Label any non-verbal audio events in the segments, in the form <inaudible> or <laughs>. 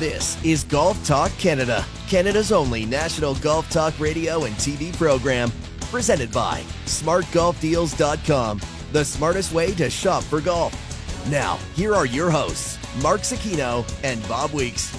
This is Golf Talk Canada, Canada's only national golf talk radio and TV program. Presented by smartgolfdeals.com, the smartest way to shop for golf. Now, here are your hosts, Mark Zecchino and Bob Weeks.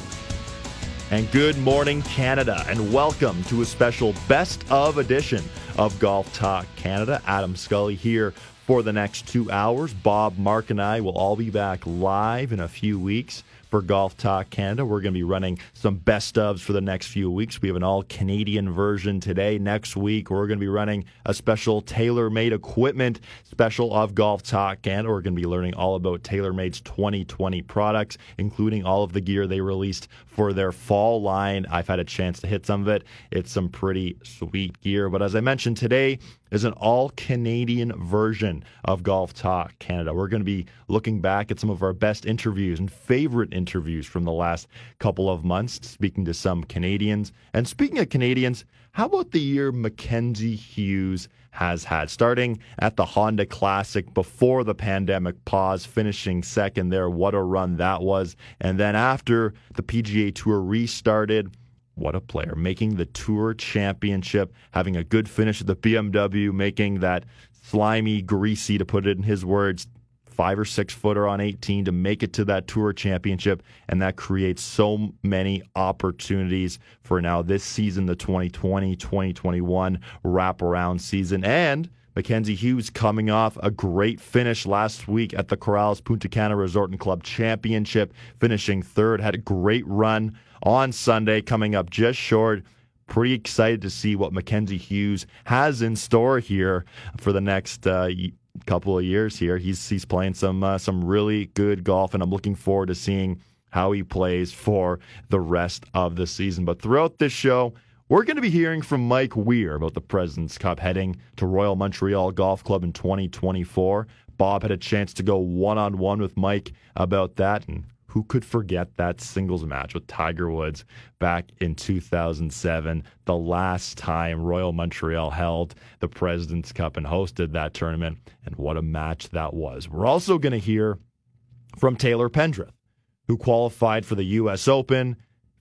And good morning, Canada, and welcome to a special best of edition of Golf Talk Canada. Adam Scully here for the next two hours. Bob, Mark, and I will all be back live in a few weeks for Golf Talk Canada. We're going to be running some best ofs for the next few weeks. We have an all Canadian version today. Next week, we're going to be running a special TaylorMade equipment special of Golf Talk Canada. We're going to be learning all about TaylorMade's 2020 products, including all of the gear they released for their fall line. I've had a chance to hit some of it. It's some pretty sweet gear. But as I mentioned today, is an all Canadian version of Golf Talk Canada. We're going to be looking back at some of our best interviews and favorite interviews from the last couple of months, speaking to some Canadians. And speaking of Canadians, how about the year Mackenzie Hughes has had? Starting at the Honda Classic before the pandemic pause, finishing second there. What a run that was. And then after the PGA Tour restarted, what a player. Making the Tour Championship, having a good finish at the BMW, making that slimy, greasy, to put it in his words, five or six footer on 18 to make it to that Tour Championship. And that creates so many opportunities for now this season, the 2020 2021 wraparound season. And Mackenzie Hughes coming off a great finish last week at the Corales Punta Cana Resort and Club Championship, finishing third, had a great run on Sunday, coming up just short. Pretty excited to see what Mackenzie Hughes has in store here for the next uh, couple of years. Here, he's he's playing some uh, some really good golf, and I'm looking forward to seeing how he plays for the rest of the season. But throughout this show, we're going to be hearing from Mike Weir about the President's Cup heading to Royal Montreal Golf Club in 2024. Bob had a chance to go one on one with Mike about that, and who could forget that singles match with Tiger Woods back in 2007, the last time Royal Montreal held the President's Cup and hosted that tournament? And what a match that was. We're also going to hear from Taylor Pendrith, who qualified for the U.S. Open,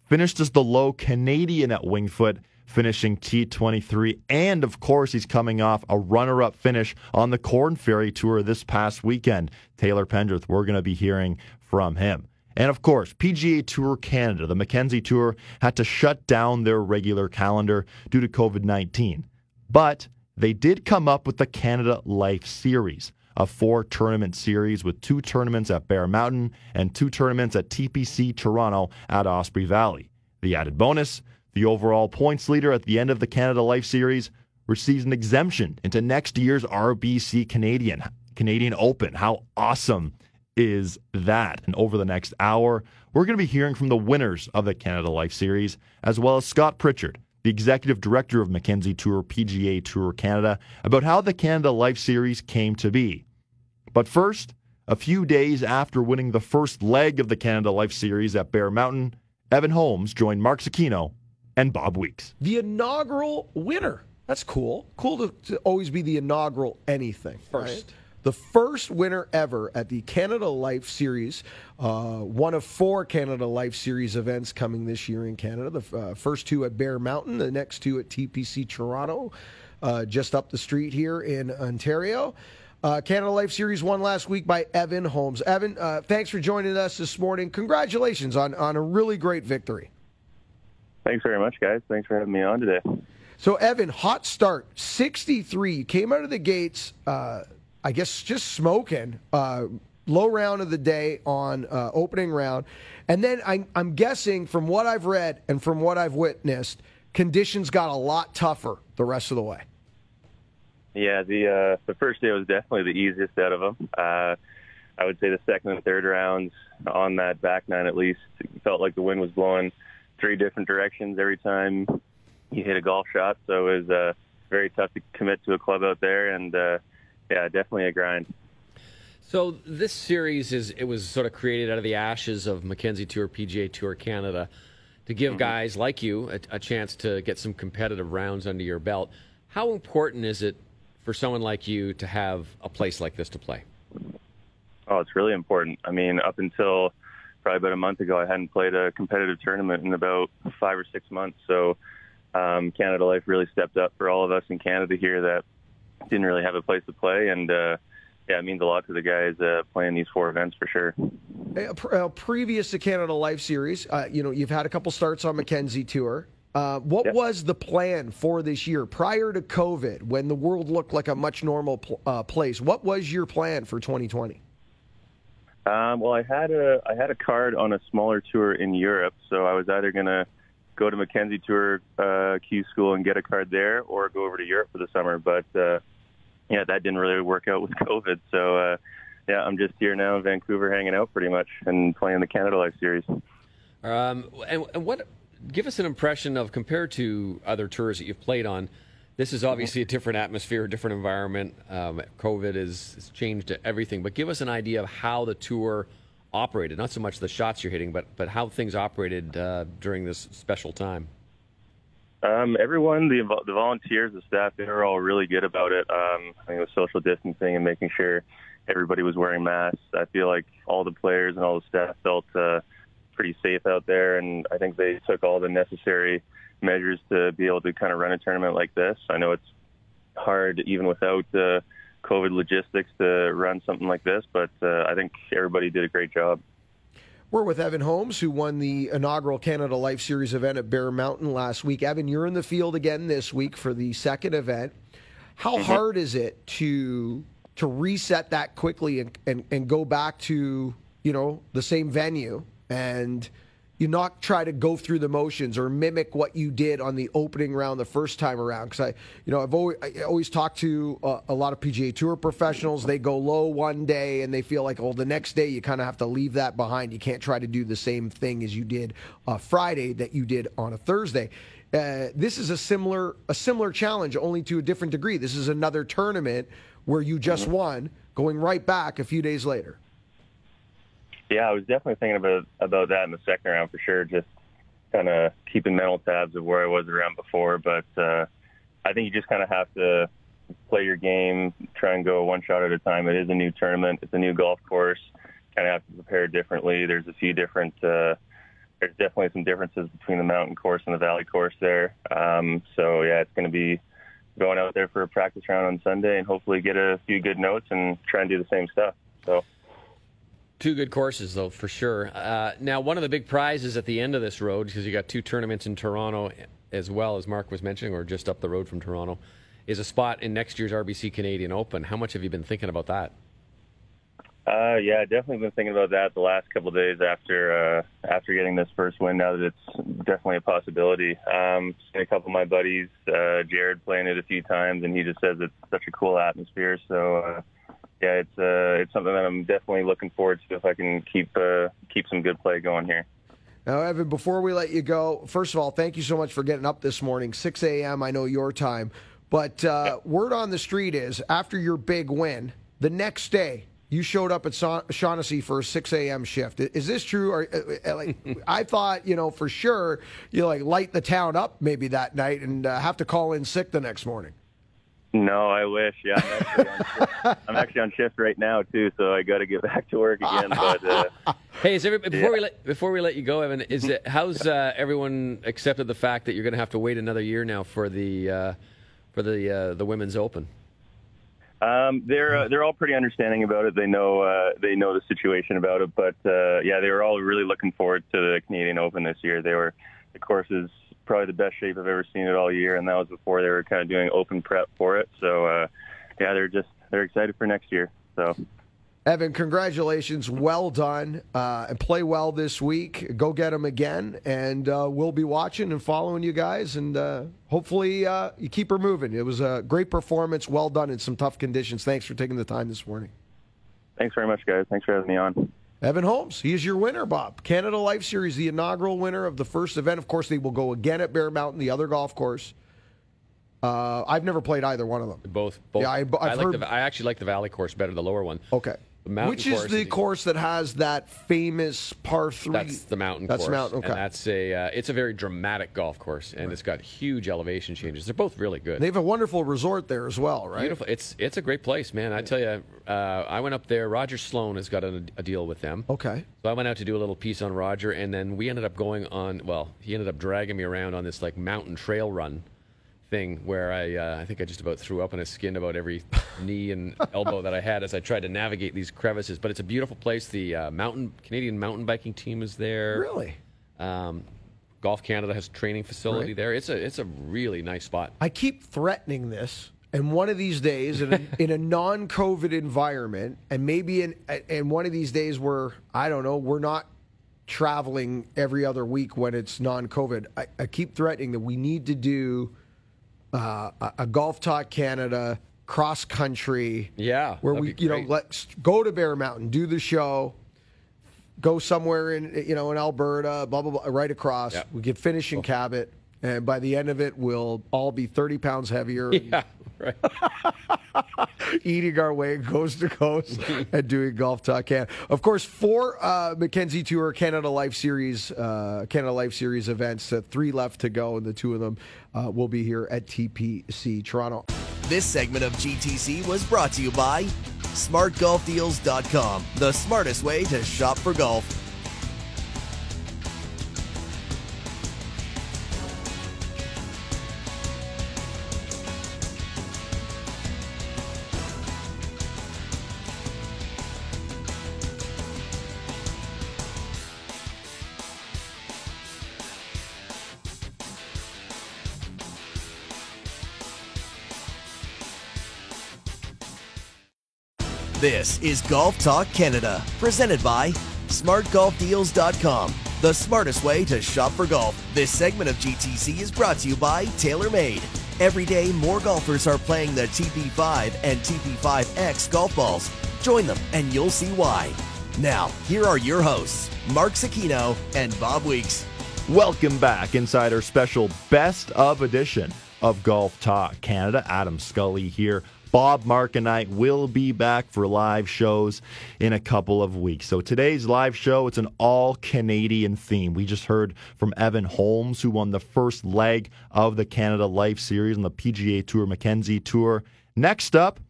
finished as the low Canadian at Winged Foot finishing T23. And of course, he's coming off a runner up finish on the Korn Ferry Tour this past weekend. Taylor Pendrith, we're going to be hearing from him. And of course, PGA Tour Canada, the Mackenzie Tour, had to shut down their regular calendar due to COVID 19. But they did come up with the Canada Life Series, a four tournament series with two tournaments at Bear Mountain and two tournaments at TPC Toronto at Osprey Valley. The added bonus the overall points leader at the end of the Canada Life Series receives an exemption into next year's RBC Canadian Canadian Open. How awesome is that? And over the next hour, we're going to be hearing from the winners of the Canada Life Series, as well as Scott Pritchard, the executive director of Mackenzie Tour PGA Tour Canada, about how the Canada Life Series came to be. But first, a few days after winning the first leg of the Canada Life Series at Bear Mountain, Evan Holmes joined Mark Zecchino and Bob Weeks. The inaugural winner. That's cool. Cool to, to always be the inaugural anything. First. Right? The first winner ever at the Canada Life Series, uh, one of four Canada Life Series events coming this year in Canada. The uh, first two at Bear Mountain, the next two at TPC Toronto, uh, just up the street here in Ontario. Uh, Canada Life Series won last week by Evan Holmes. Evan, uh, thanks for joining us this morning. Congratulations on, on a really great victory. Thanks very much, guys. Thanks for having me on today. So, Evan, hot start, 63. Came out of the gates uh, I guess just smoking. Uh, low round of the day on uh, opening round, and then I, I'm guessing from what I've read and from what I've witnessed, conditions got a lot tougher the rest of the way. Yeah, the uh, the first day was definitely the easiest out of them. Uh, I would say the second and third rounds on that back nine at least felt like the wind was blowing three different directions every time you hit a golf shot. So it was uh, very tough to commit to a club out there, and uh, yeah, definitely a grind. So this series is it was sort of created out of the ashes of Mackenzie Tour, PGA Tour Canada, to give mm-hmm. guys like you a, a, chance to get some competitive rounds under your belt. How important is it for someone like you to have a place like this to play? Oh, it's really important. I mean, up until probably about a month ago, I hadn't played a competitive tournament in about five or six months. So um, Canada Life really stepped up for all of us in Canada here that didn't really have a place to play, and uh, yeah, it means a lot to the guys uh, playing these four events for sure. Uh, previous to Canada Life Series, uh, you know, you've had a couple starts on Mackenzie Tour. Uh, what yep. was the plan for this year prior to COVID, when the world looked like a much normal pl- uh, place? What was your plan for 2020? Um, well, I had a I had a card on a smaller tour in Europe, so I was either going to go to Mackenzie Tour uh, Q School and get a card there, or go over to Europe for the summer. But uh, yeah, that didn't really work out with <laughs> COVID. So uh, yeah, I'm just here now in Vancouver, hanging out pretty much and playing the Canada Life Series. Um, and, and what give us an impression of compared to other tours that you've played on. This is obviously a different atmosphere, a different environment. Um, COVID has, changed everything, but give us an idea of how the tour operated. Not so much the shots you're hitting, but but how things operated uh, during this special time. Um, everyone, the the volunteers, the staff, they were all really good about it. Um, I think with social distancing and making sure everybody was wearing masks. I feel like all the players and all the staff felt. Uh, pretty safe out there, and I think they took all the necessary measures to be able to kind of run a tournament like this. I know it's hard even without the COVID logistics to run something like this, but uh, I think everybody did a great job. We're with Evan Holmes, who won the inaugural Canada Life Series event at Bear Mountain last week. Evan, you're in the field again this week for the second event. How mm-hmm. hard is it to to reset that quickly and, and, and go back to you know the same venue and you not try to go through the motions or mimic what you did on the opening round the first time around. Because I, you know, I've always, I always talked to a, a, lot of PGA Tour professionals. They go low one day and they feel like, oh, the next day you kind of have to leave that behind. You can't try to do the same thing as you did uh, Friday that you did on a Thursday. Uh, this is a similar a similar challenge, only to a different degree. This is another tournament where you just won, going right back a few days later. Yeah, I was definitely thinking about about that in the second round for sure. Just kind of keeping mental tabs of where I was around before, but uh, I think you just kind of have to play your game, try and go one shot at a time. It is a new tournament. It's a new golf course. Kind of have to prepare differently. There's a few different. Uh, there's definitely some differences between the mountain course and the valley course there. Um, so yeah, it's going to be going out there for a practice round on Sunday and hopefully get a few good notes and try and do the same stuff. So Two good courses, though, for sure. Uh, now, one of the big prizes at the end of this road, because you got two tournaments in Toronto as well, as Mark was mentioning, or just up the road from Toronto, is a spot in next year's RBC Canadian Open. How much have you been thinking about that? Uh, yeah, definitely been thinking about that the last couple of days after uh, after getting this first win. Now that it's definitely a possibility. Um, seen a couple of my buddies, uh, Jared, playing it a few times, and he just says it's such a cool atmosphere. So uh, yeah, it's uh, it's something that I'm definitely looking forward to if I can keep uh, keep some good play going here. Now, Evan, before we let you go, first of all, thank you so much for getting up this morning, 6 a.m. I know your time, but uh, word on the street is after your big win, the next day you showed up at Shaughnessy for a 6 a.m. shift. Is this true? Or uh, uh, like, <laughs> I thought, you know, for sure you like light the town up maybe that night and uh, have to call in sick the next morning. No, I wish. Yeah, I'm actually, on, <laughs> I'm actually on shift right now too, so I got to get <laughs> back to work again. But uh, <laughs> hey, is every, before yeah. we let before we let you go, Evan, is it how's uh, everyone accepted the fact that you're going to have to wait another year now for the uh, for the uh, the women's open? Um, they're uh, they're all pretty understanding about it. They know uh, they know the situation about it, but yeah, they were all really looking forward to the Canadian Open this year. They were the courses probably the best shape I've ever seen it all year, and that was before they were kind of doing open prep for it. So uh, yeah, they're just they're excited for next year. So. Evan, congratulations. Well done. Uh, and play well this week. Go get them again. And uh, we'll be watching and following you guys. And uh, hopefully uh, you keep her moving. It was a great performance. Well done in some tough conditions. Thanks for taking the time this morning. Thanks very much, guys. Thanks for having me on. Evan Holmes, he is your winner, Bob. Canada Life Series, the inaugural winner of the first event. Of course, they will go again at Bear Mountain, the other golf course. Uh, I've never played either one of them. Both. both. Yeah, I, I, like the, I, actually like the Valley course better, the lower one. Okay. Which is the course that has that famous par three? That's the mountain That's course. mountain. Okay. And that's a uh, it's a very dramatic golf course, and it's got huge elevation changes. They're both really good. they have a wonderful resort there as well, right? Beautiful. It's it's a great place, man. I tell you, uh, I went up there. Roger Sloan has got a, a deal with them. Okay. So I went out to do a little piece on Roger, and then we ended up going on. Well, he ended up dragging me around on this like mountain trail run thing where I uh, I think I just about threw up on his skin about every <laughs> knee and elbow that I had as I tried to navigate these crevices. But it's a beautiful place. The uh, mountain Canadian mountain biking team is there. Really? Um, Golf Canada has a training facility Right. there. It's a it's a really nice spot. I keep threatening this, and one of these days, in a, <laughs> in a non-COVID environment, and maybe in in one of these days where I don't know, we're not traveling every other week when it's non-COVID. I, I keep threatening that we need to do uh, a, a Golf Talk Canada cross country. Yeah, where we you know let's go to Bear Mountain, do the show. Go somewhere in you know in Alberta, blah blah blah, right across. Yeah. We can finish in Cabot, and by the end of it, we'll all be thirty pounds heavier, <laughs> Yeah, right. <laughs> eating our way coast to coast <laughs> and doing golf talk. Can of course four uh, Mackenzie Tour Canada Life Series uh, Canada Life Series events. Uh, three left to go, and the two of them uh, will be here at TPC Toronto. This segment of GTC was brought to you by SmartGolfDeals.com, the smartest way to shop for golf. This is Golf Talk Canada, presented by SmartGolfDeals.com, the smartest way to shop for golf. This segment of GTC is brought to you by TaylorMade. Every day, more golfers are playing the TP5 and TP5X golf balls. Join them, and you'll see why. Now, here are your hosts, Mark Zecchino and Bob Weeks. Welcome back inside our special best of edition of Golf Talk Canada. Adam Scully here. Bob, Mark, and I will be back for live shows in a couple of weeks. So today's live show, it's an all Canadian theme. We just heard from Evan Holmes, who won the first leg of the Canada Life Series on the PGA Tour Mackenzie Tour. Next up,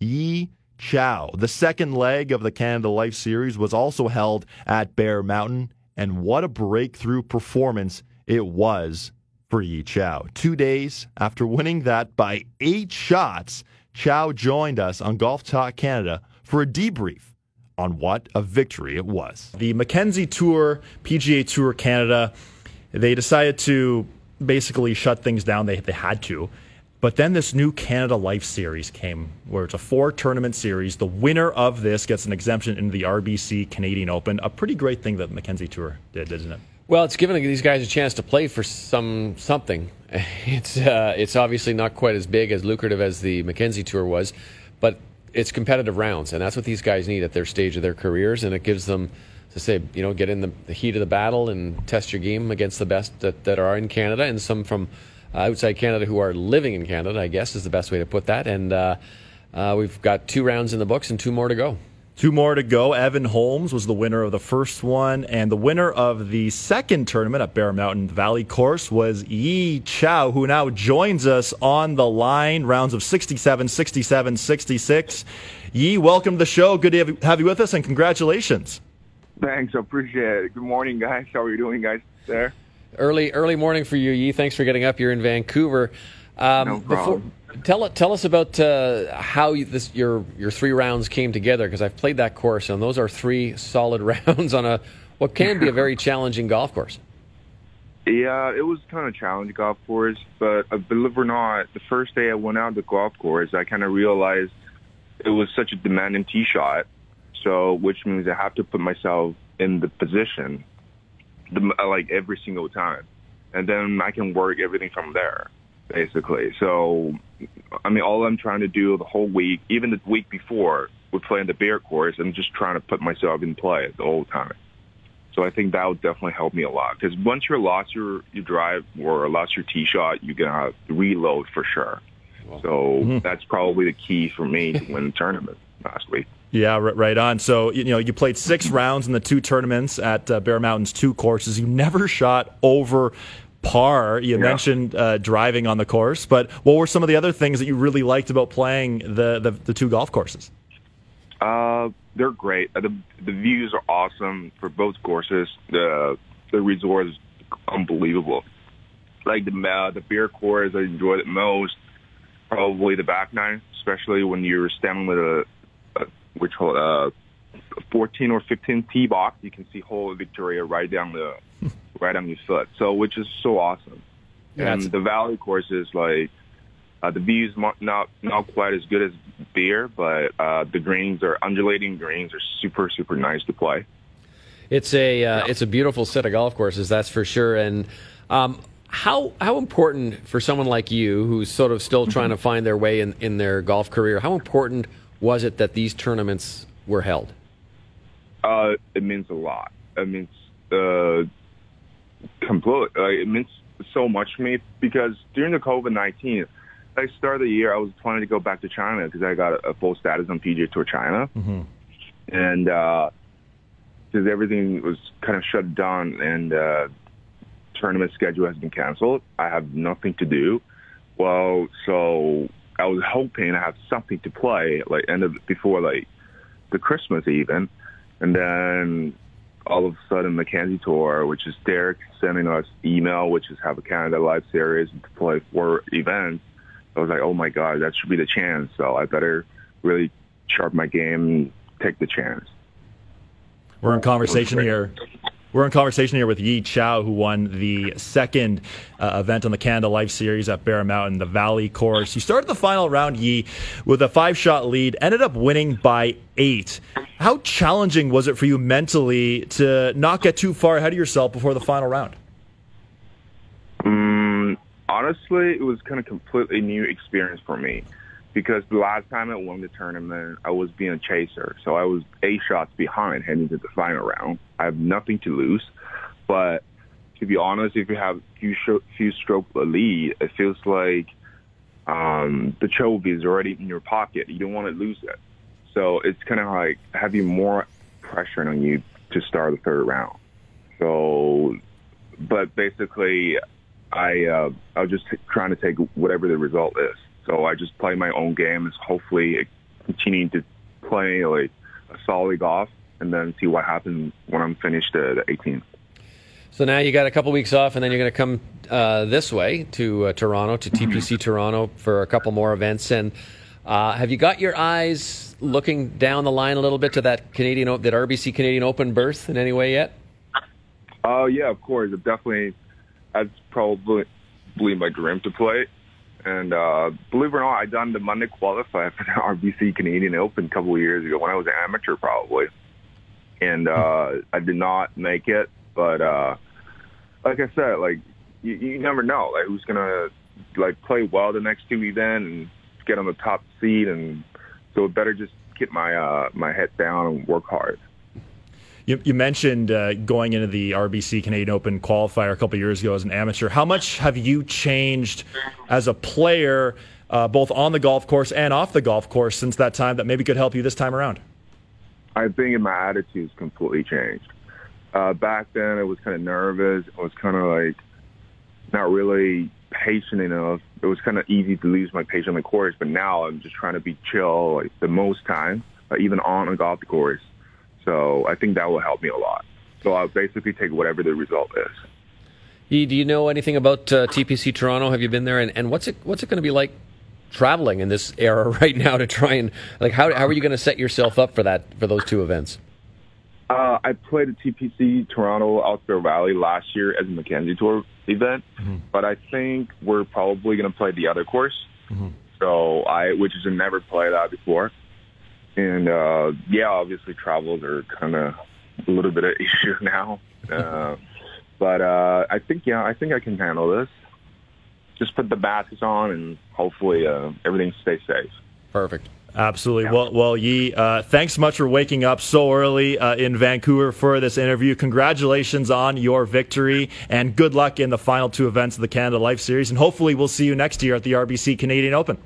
Yi Cao. The second leg of the Canada Life Series was also held at Bear Mountain, and what a breakthrough performance it was for Yi Cao. Two days after winning that by eight shots, Cao joined us on Golf Talk Canada for a debrief on what a victory it was. The Mackenzie Tour, PGA Tour Canada, they decided to basically shut things down. They, they had to. But then this new Canada Life Series came, where it's a four tournament series. The winner of this gets an exemption into the RBC Canadian Open. A pretty great thing that Mackenzie Tour did, isn't it? Well, it's given these guys a chance to play for some something. <laughs> It's uh, it's obviously not quite as big as lucrative as the Mackenzie Tour was, but it's competitive rounds, and that's what these guys need at their stage of their careers, and it gives them to say, you know, get in the, the heat of the battle and test your game against the best that, that are in Canada, and some from outside Canada who are living in Canada. I guess is the best way to put that. And uh, uh, we've got two rounds in the books and two more to go. Two more to go. Evan Holmes was the winner of the first one, and the winner of the second tournament at Bear Mountain Valley Course was Yi Cao, who now joins us on the line. Rounds of 67, 67, 66. Yi, welcome to the show. Good to have- have you with us, and congratulations. Thanks, I appreciate it. Good morning, guys. How are you doing, guys? There. Early early morning for you, Yi. Thanks for getting up. You're in Vancouver. Um, No problem. Tell tell us about uh, how you, this your your three rounds came together because I've played that course and those are three solid <laughs> rounds on a what can be a very <laughs> challenging golf course. Yeah, it was kind of challenging golf course, but uh, believe it or not, the first day I went out the golf course, I kind of realized it was such a demanding tee shot. So, which means I have to put myself in the position, the, like every single time, and then I can work everything from there, basically. So, I mean, all I'm trying to do the whole week, even the week before, we're playing the bear course. I'm just trying to put myself in play the whole time. So I think that would definitely help me a lot because once you're lost your your drive or lost your tee shot, you're gonna reload for sure. So that's probably the key for me to win the tournament last week. Yeah, right on. So you know you played six rounds in the two tournaments at uh, Bear Mountain's two courses. You never shot over par. You yeah. mentioned uh, driving on the course, but what were some of the other things that you really liked about playing the the, the two golf courses? Uh, they're great. The the views are awesome for both courses. The the resort is unbelievable. Like the uh, the beer course, I enjoyed it most. Probably the back nine, especially when you're standing with a, a which uh, 14 or 15 tee box, you can see whole Victoria right down the <laughs> right on your foot. So which is so awesome. Yeah, and the valley course is like uh, the views not not quite as good as beer, but uh, the greens are undulating greens are super super nice to play. It's a uh, it's a beautiful set of golf courses, that's for sure. And um, how how important for someone like you, who's sort of still trying to mm-hmm. find their way in, in their golf career, how important was it that these tournaments were held? Uh, it means a lot. It means uh, complete. Like, it means so much to me because during the COVID nineteen, I started the year I was planning to go back to China because I got a, a, full status on PGA Tour China, mm-hmm. and because uh, everything was kind of shut down and uh, tournament schedule has been canceled, I have nothing to do. Well, so I was hoping I have something to play like end of before like the Christmas even, and then all of a sudden Mackenzie Tour, which is Derek sending us email, which is have a Canada Live Series to play four events. I was like, oh my god, that should be the chance. So I better really sharp my game and take the chance. We're in conversation here we're in conversation here with Yi Cao, who won the second uh, event on the Canada Life Series at Bear Mountain, the Valley Course. You started the final round, Yi, with a five shot lead, ended up winning by eight. How challenging was it for you mentally to not get too far ahead of yourself before the final round? Mm, honestly, it was kind of completely new experience for me because the last time I won the tournament, I was being a chaser. So I was eight shots behind heading to the final round. I have nothing to lose. But to be honest, if you have a few, sh- few stroke lead, it feels like um, the trophy is already in your pocket. You don't want to lose it. So it's kind of like having more pressure on you to start the third round. So, but basically, I uh, I was just t- trying to take whatever the result is. So I just play my own games, hopefully continuing to play like a solid golf, and then see what happens when I'm finished at 18. So now you got a couple weeks off, and then you're going to come uh, this way to uh, Toronto, to TPC <clears throat> Toronto for a couple more events. And uh, have you got your eyes looking down the line a little bit to that Canadian, that RBC Canadian Open berth in any way yet? Oh yeah, of course. It definitely, that's probably my dream to play. And uh, believe it or not, I done the Monday qualifier for the <laughs> RBC Canadian Open a couple of years ago when I was an amateur, probably. And uh, I did not make it, but uh, like I said, like you, you never know, like who's gonna like play well the next two events and get on the top seed, and so it better just get my uh, my head down and work hard. You, you mentioned uh, going into the RBC Canadian Open qualifier a couple years ago as an amateur. How much have you changed as a player, uh, both on the golf course and off the golf course, since that time that maybe could help you this time around? I think my attitude's completely changed. Uh, back then, I was kind of nervous. I was kind of like not really patient enough. It was kind of easy to lose my patience on the course, but now I'm just trying to be chill like the most time, uh, even on a golf course. So I think that will help me a lot. So I'll basically take whatever the result is. E, do you know anything about uh, TPC Toronto? Have you been there? And, and what's it what's it going to be like traveling in this era <laughs> right now to try and like how how are you going to set yourself up for that for those two events? Uh, I played at TPC Toronto Outdoor Valley last year as a Mackenzie Tour event, mm-hmm. but I think we're probably going to play the other course. Mm-hmm. So I, which is a never played that before. And uh, yeah, obviously travels are kind of a little bit of <laughs> issue now. Uh, but uh, I think yeah, I think I can handle this. Just put the masks on and hopefully uh, everything stays safe. Perfect. Absolutely. Yeah. Well, well, Yi, uh, thanks much for waking up so early uh, in Vancouver for this interview. Congratulations on your victory, and good luck in the final two events of the Canada Life Series. And hopefully, we'll see you next year at the RBC Canadian Open.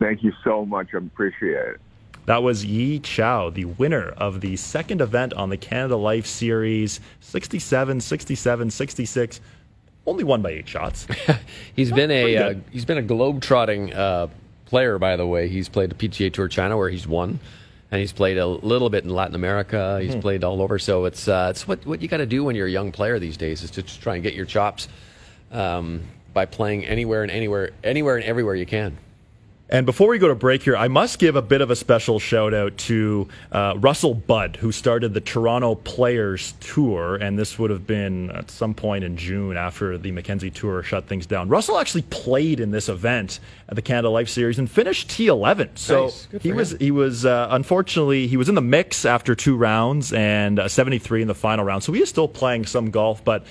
Thank you so much. I appreciate it. That was Yi Cao, the winner of the second event on the Canada Life Series 67, 67, 66. Only won by eight shots. <laughs> he's been a uh, he's been a globe-trotting uh, player, by the way. He's played the PGA Tour China where he's won, and he's played a little bit in Latin America. He's played all over. So it's uh, it's what what you got to do when you're a young player these days is to just try and get your chops um, by playing anywhere and anywhere, anywhere and everywhere you can. And before we go to break here, I must give a bit of a special shout out to uh, Russell Budd, who started the Toronto Players Tour. And this would have been at some point in June after the Mackenzie Tour shut things down. Russell actually played in this event at the Canada Life Series and finished T11. So Nice. He was he was uh, unfortunately he was in the mix after two rounds and uh, 73 in the final round. So he is still playing some golf, but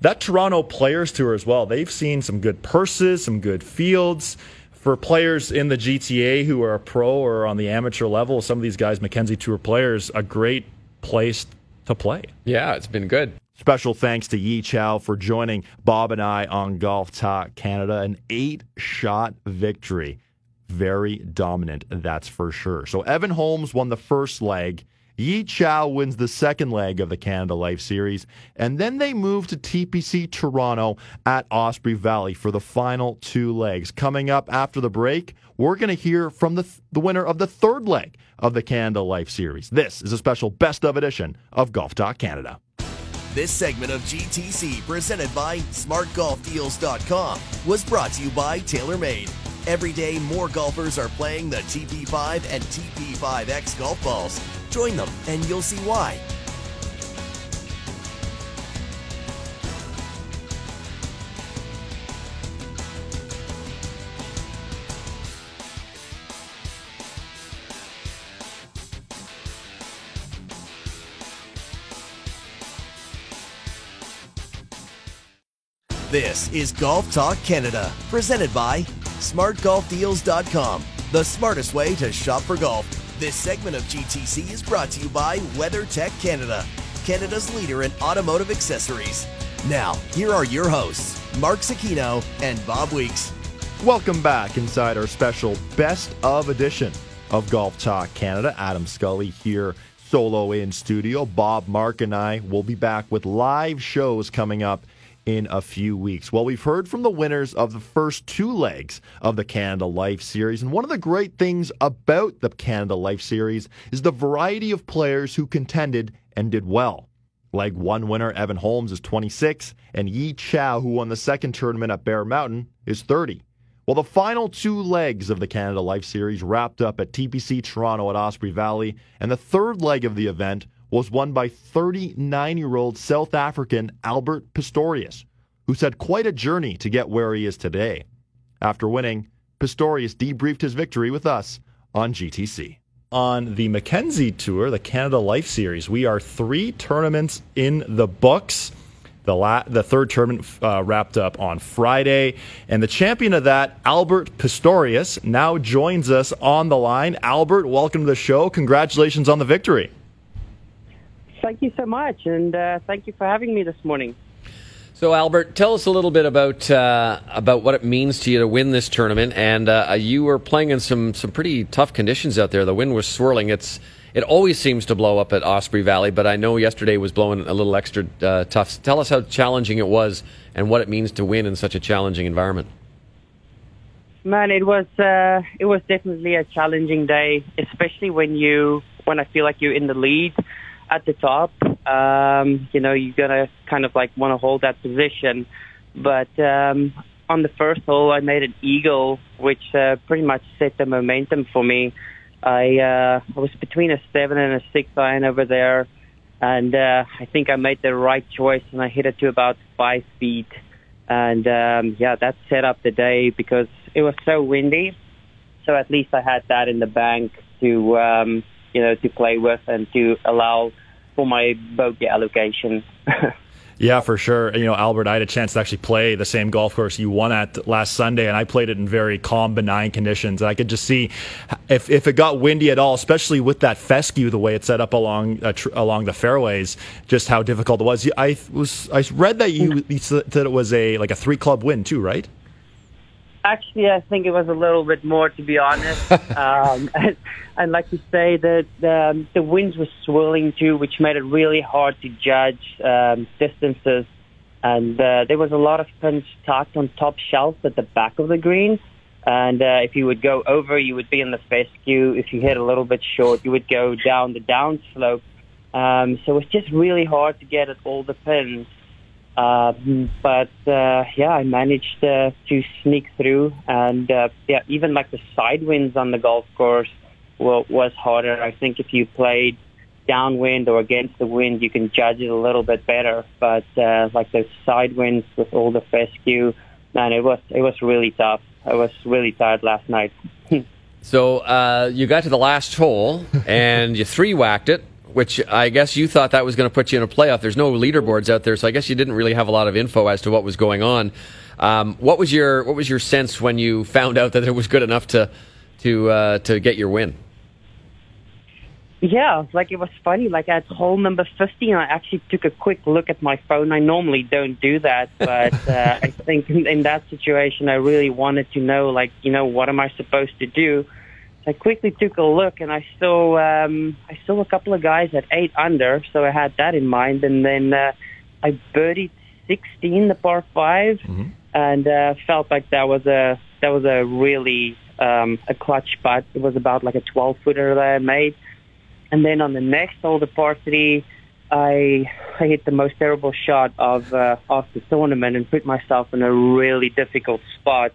that Toronto Players Tour as well. They've seen some good purses, some good fields. For players in the GTA who are a pro or on the amateur level, some of these guys, Mackenzie Tour players, a great place to play. Yeah, it's been good. Special thanks to Yi Cao for joining Bob and I on Golf Talk Canada. An eight shot victory. Very dominant, that's for sure. So Evan Holmes won the first leg. Yi Cao wins the second leg of the Canada Life Series. And then they move to TPC Toronto at Osprey Valley for the final two legs. Coming up after the break, we're going to hear from the, the winner of the third leg of the Canada Life Series. This is a special best of edition of Golf Talk Canada. This segment of GTC, presented by SmartGolfDeals.com, was brought to you by TaylorMade. Every day, more golfers are playing the TP5 and TP5X golf balls. Join them, and you'll see why. This is Golf Talk Canada, presented by SmartGolfDeals.com, the smartest way to shop for golf. This segment of GTC is brought to you by WeatherTech Canada, Canada's leader in automotive accessories. Now, here are your hosts, Mark Zecchino and Bob Weeks. Welcome back inside our special best of edition of Golf Talk Canada. Adam Scully here, solo in studio. Bob, Mark, and I will be back with live shows coming up in a few weeks. Well, we've heard from the winners of the first two legs of the Canada Life Series. And one of the great things about the Canada Life Series is the variety of players who contended and did well. Leg one winner, Evan Holmes, is 26, and Yi Cao, who won the second tournament at Bear Mountain, is 30. Well, the final two legs of the Canada Life Series wrapped up at TPC Toronto at Osprey Valley, and the third leg of the event was won by 39 year old South African Albert Pistorius, who's had quite a journey to get where he is today. After winning, Pistorius debriefed his victory with us on GTC. On the Mackenzie Tour, the Canada Life Series, we are three tournaments in the books. The, la- the third tournament uh, wrapped up on Friday, and the champion of that, Albert Pistorius, now joins us on the line. Albert, welcome to the show. Congratulations on the victory. Thank you so much, and uh, thank you for having me this morning. So, Albert, tell us a little bit about uh, about what it means to you to win this tournament. And uh, you were playing in some some pretty tough conditions out there. The wind was swirling. It's it always seems to blow up at Osprey Valley, but I know yesterday was blowing a little extra uh, tough. Tell us how challenging it was and what it means to win in such a challenging environment. Man, it was uh, it was definitely a challenging day, especially when you when I feel like you're in the lead at the top. Um, you know, you're gonna kind of like want to hold that position. But um, on the first hole, I made an eagle, which uh, pretty much set the momentum for me. I uh, I was between a seven and a six iron over there, and uh, I think I made the right choice, and I hit it to about five feet. And um, yeah, that set up the day because it was so windy. So at least I had that in the bank to um, you know to play with and to allow for my bogey allocation. <laughs> Yeah, for sure. You know, Albert, I had a chance to actually play the same golf course you won at last Sunday, and I played it in very calm, benign conditions. And I could just see if, if it got windy at all, especially with that fescue, the way it's set up along uh, tr- along the fairways, just how difficult it was. I was I read that you, you said that it was a like a three club win too, right? Actually, I think it was a little bit more, to be honest. <laughs> um, <laughs> and, and like you say, the, the the winds were swirling too, which made it really hard to judge um, distances. And uh, there was a lot of pins tucked on top shelves at the back of the green. And uh, if you would go over, you would be in the fescue. If you hit a little bit short, you would go down the downslope. Um, so it's just really hard to get at all the pins. Um, but uh, yeah, I managed uh, to sneak through, and uh, yeah, even like the side winds on the golf course was harder. I think if you played downwind or against the wind, you can judge it a little bit better. But uh, like those side winds with all the fescue, man, it was it was really tough. I was really tired last night. <laughs> so uh, you got to the last hole and you three whacked it which I guess you thought that was going to put you in a playoff. There's no leaderboards out there, so I guess you didn't really have a lot of info as to what was going on. Um, what was your what was your sense when you found out that it was good enough to to uh, to get your win? Yeah, like it was funny. Like at hole number 15, I actually took a quick look at my phone. I normally don't do that, <laughs> but uh, I think in, in that situation, I really wanted to know, like, you know, what am I supposed to do? I quickly took a look and I saw um, I saw a couple of guys at eight under, so I had that in mind. And then uh, I birdied 16, the par 5 mm-hmm. and uh, felt like that was a that was a really um, a clutch putt. It was about like a 12 footer that I made. And then on the next hole, the par three, I I hit the most terrible shot of uh, of the tournament and put myself in a really difficult spot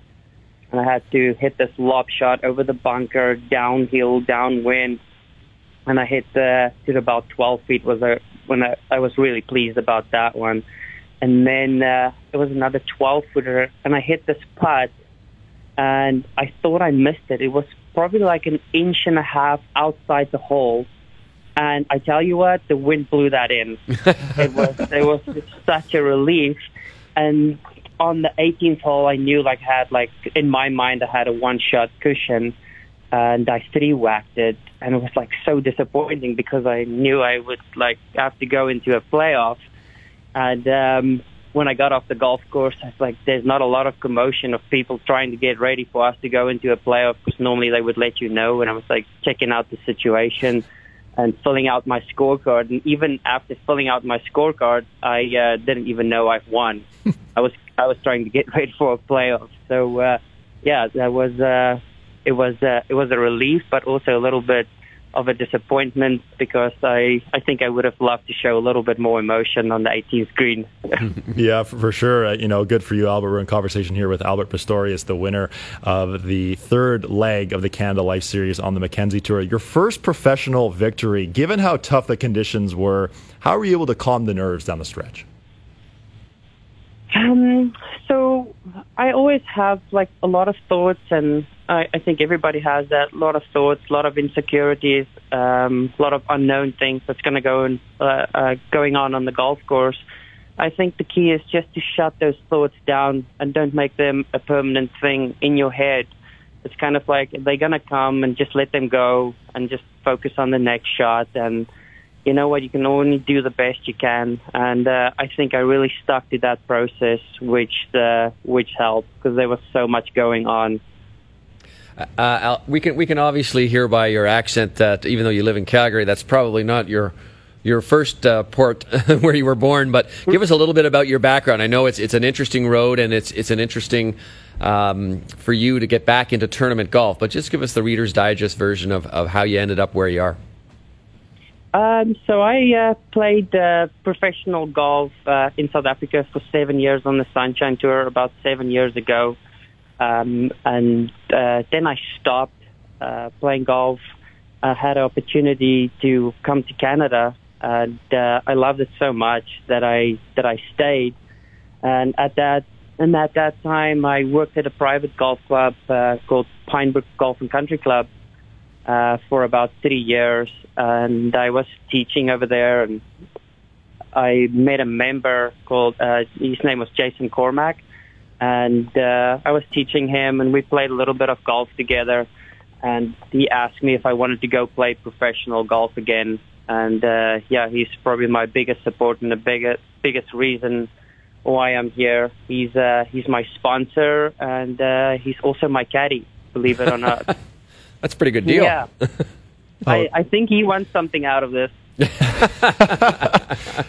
I had to hit this lob shot over the bunker, downhill, downwind, and I hit the to about 12 feet. Was a when I, I was really pleased about that one, and then uh, it was another 12 footer, and I hit this putt, and I thought I missed it. It was probably like an inch and a half outside the hole. And I tell you what, the wind blew that in. <laughs> it was it was such a relief, and on the 18th hole, I knew like I had like in my mind I had a one shot cushion, and I three whacked it, and it was like so disappointing because I knew I would like have to go into a playoff, and um, when I got off the golf course, I was like, there's not a lot of commotion of people trying to get ready for us to go into a playoff because normally they would let you know, and I was like checking out the situation and filling out my scorecard. And even after filling out my scorecard, I uh, didn't even know I've won. <laughs> I was I was trying to get <laughs> ready for a playoff. So uh, yeah, that was uh, it was uh, it was a relief, but also a little bit of a disappointment because I, I think I would have loved to show a little bit more emotion on the 18th green. <laughs> yeah, for, for sure. Uh, you know, good for you, Albert. We're in conversation here with Albert Pistorius, the winner of the third leg of the Canada Life Series on the Mackenzie Tour. Your first professional victory. Given how tough the conditions were, how were you able to calm the nerves down the stretch? Um, so I always have like a lot of thoughts, and I, I think everybody has that. A lot of thoughts, a lot of insecurities, um, a lot of unknown things that's going to go in, uh, uh, going on on the golf course. I think the key is just to shut those thoughts down and don't make them a permanent thing in your head. It's kind of like they're going to come and just let them go and just focus on the next shot and you know what, you can only do the best you can. And uh, I think I really stuck to that process, which uh, which helped because there was so much going on. Uh, uh we can we can obviously hear by your accent that even though you live in Calgary, that's probably not your your first uh, port <laughs> where you were born. But give us a little bit about your background. I know it's it's an interesting road and it's it's an interesting um, for you to get back into tournament golf. But just give us the Reader's Digest version of, of how you ended up where you are. Um, so I uh, played uh, professional golf uh, in South Africa for seven years on the Sunshine Tour about seven years ago, um, and uh, then I stopped uh, playing golf. I had an opportunity to come to Canada, and uh, I loved it so much that I that I stayed. And at that and at that time, I worked at a private golf club called Pinebrook Golf and Country Club uh, for about three years, and I was teaching over there, and I met a member called uh, his name was Jason Cormack, and uh, I was teaching him, and we played a little bit of golf together, and he asked me if I wanted to go play professional golf again, and uh, yeah, he's probably my biggest support and the biggest biggest reason why I'm here. He's uh, he's my sponsor, and uh, he's also my caddy. Believe it or not. <laughs> That's a pretty good deal. Yeah. <laughs> I, I think he wants something out of this. <laughs>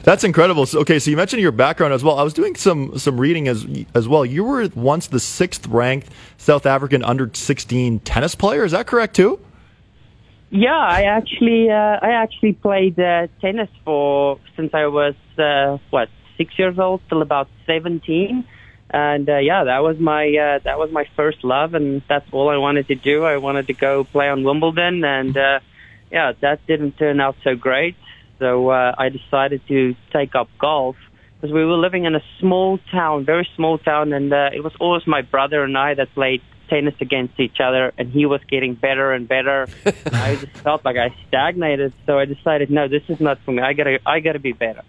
That's incredible. So, okay, so you mentioned your background as well. I was doing some some reading as as well. You were once the sixth ranked South African under sixteen tennis player. Is that correct too? Yeah, I actually uh, I actually played uh, tennis for since I was uh, what six years old till about seventeen, and uh, yeah, that was my uh, that was my first love, and that's all I wanted to do. I wanted to go play on Wimbledon, and uh, yeah, that didn't turn out so great. So uh, I decided to take up golf because we were living in a small town, very small town, and uh, it was always my brother and I that played tennis against each other, and he was getting better and better. <laughs> I just felt like I stagnated, so I decided, no, this is not for me. I gotta, I gotta be better.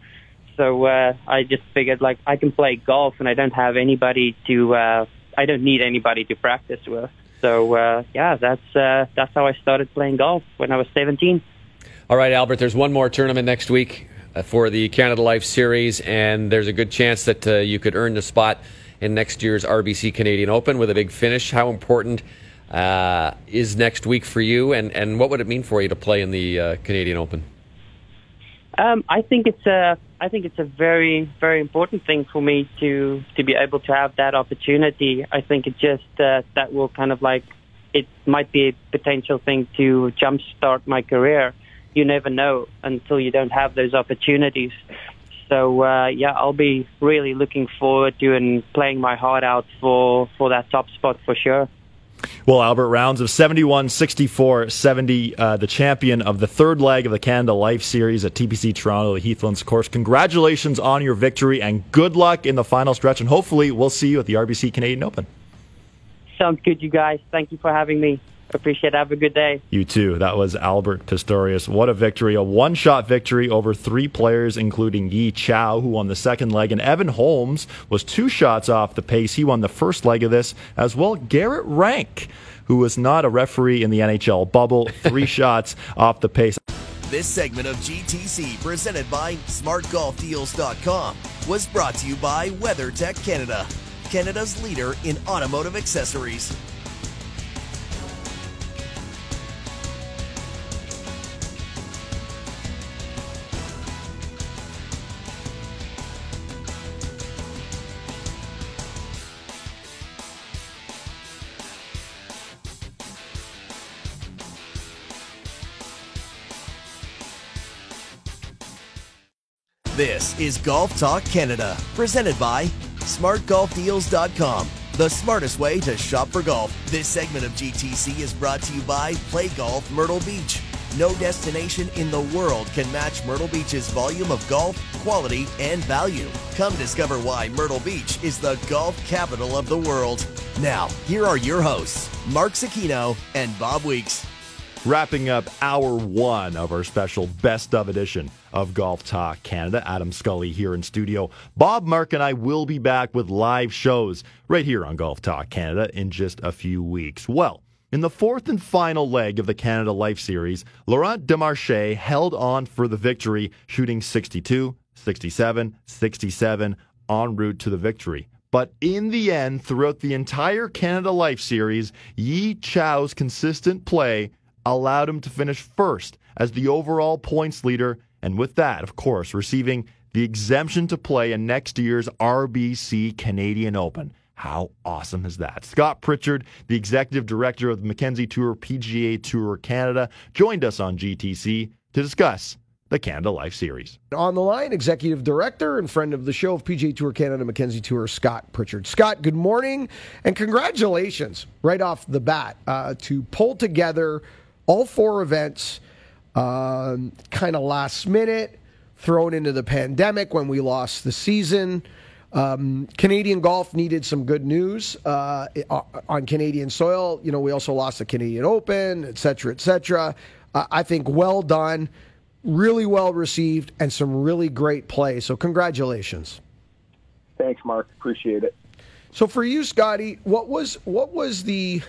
So uh, I just figured, like, I can play golf, and I don't have anybody to, uh, I don't need anybody to practice with. So uh, yeah, that's uh, that's how I started playing golf when I was 17. All right, Albert. There's one more tournament next week uh, for the Canada Life Series, and there's a good chance that uh, you could earn the spot in next year's RBC Canadian Open with a big finish. How important uh, is next week for you, and, and what would it mean for you to play in the uh, Canadian Open? Um, I think it's a I think it's a very very important thing for me to to be able to have that opportunity. I think it just uh, that will kind of like it might be a potential thing to jumpstart my career. You never know until you don't have those opportunities. So uh, yeah, I'll be really looking forward to and playing my heart out for for that top spot for sure. Well, Albert, rounds of 71, 64, 70, uh, the champion of the third leg of the Canada Life Series at TPC Toronto, the Heathlands course. Congratulations on your victory and good luck in the final stretch. And hopefully, we'll see you at the RBC Canadian Open. Sounds good, you guys. Thank you for having me. Appreciate it. Have a good day. You too. That was Albert Pistorius. What a victory. A one shot victory over three players, including Yi Cao, who won the second leg, and Evan Holmes was two shots off the pace. He won the first leg of this, as well. Garrett Rank, who was not a referee in the NHL bubble, three <laughs> shots off the pace. This segment of GTC, presented by SmartGolfDeals.com, was brought to you by WeatherTech Canada, Canada's leader in automotive accessories. This is Golf Talk Canada, presented by SmartGolfDeals.com, the smartest way to shop for golf. This segment of GTC is brought to you by Play Golf Myrtle Beach. No destination in the world can match Myrtle Beach's volume of golf, quality, and value. Come discover why Myrtle Beach is the golf capital of the world. Now, here are your hosts, Mark Zecchino and Bob Weeks. Wrapping up hour one of our special best of edition of Golf Talk Canada. Adam Scully here in studio. Bob, Mark, and I will be back with live shows right here on Golf Talk Canada in just a few weeks. Well, in the fourth and final leg of the Canada Life Series, Laurent Desmarchais held on for the victory, shooting 62, 67, 67 en route to the victory. But in the end, throughout the entire Canada Life Series, Yi Cao's consistent play allowed him to finish first as the overall points leader, and with that, of course, receiving the exemption to play in next year's RBC Canadian Open. How awesome is that? Scott Pritchard, the executive director of the Mackenzie Tour PGA Tour Canada, joined us on GTC to discuss the Canada Life Series. On the line, executive director and friend of the show of PGA Tour Canada, Mackenzie Tour, Scott Pritchard. Scott, good morning and congratulations right off the bat uh, to pull together all four events um, kind of last minute, thrown into the pandemic when we lost the season. Um, Canadian golf needed some good news uh, on Canadian soil. You know, we also lost the Canadian Open, et cetera, et cetera. Uh, I think well done, really well received, and some really great play. So, congratulations. Thanks, Mark. Appreciate it. So, for you, Scotty, what was what was the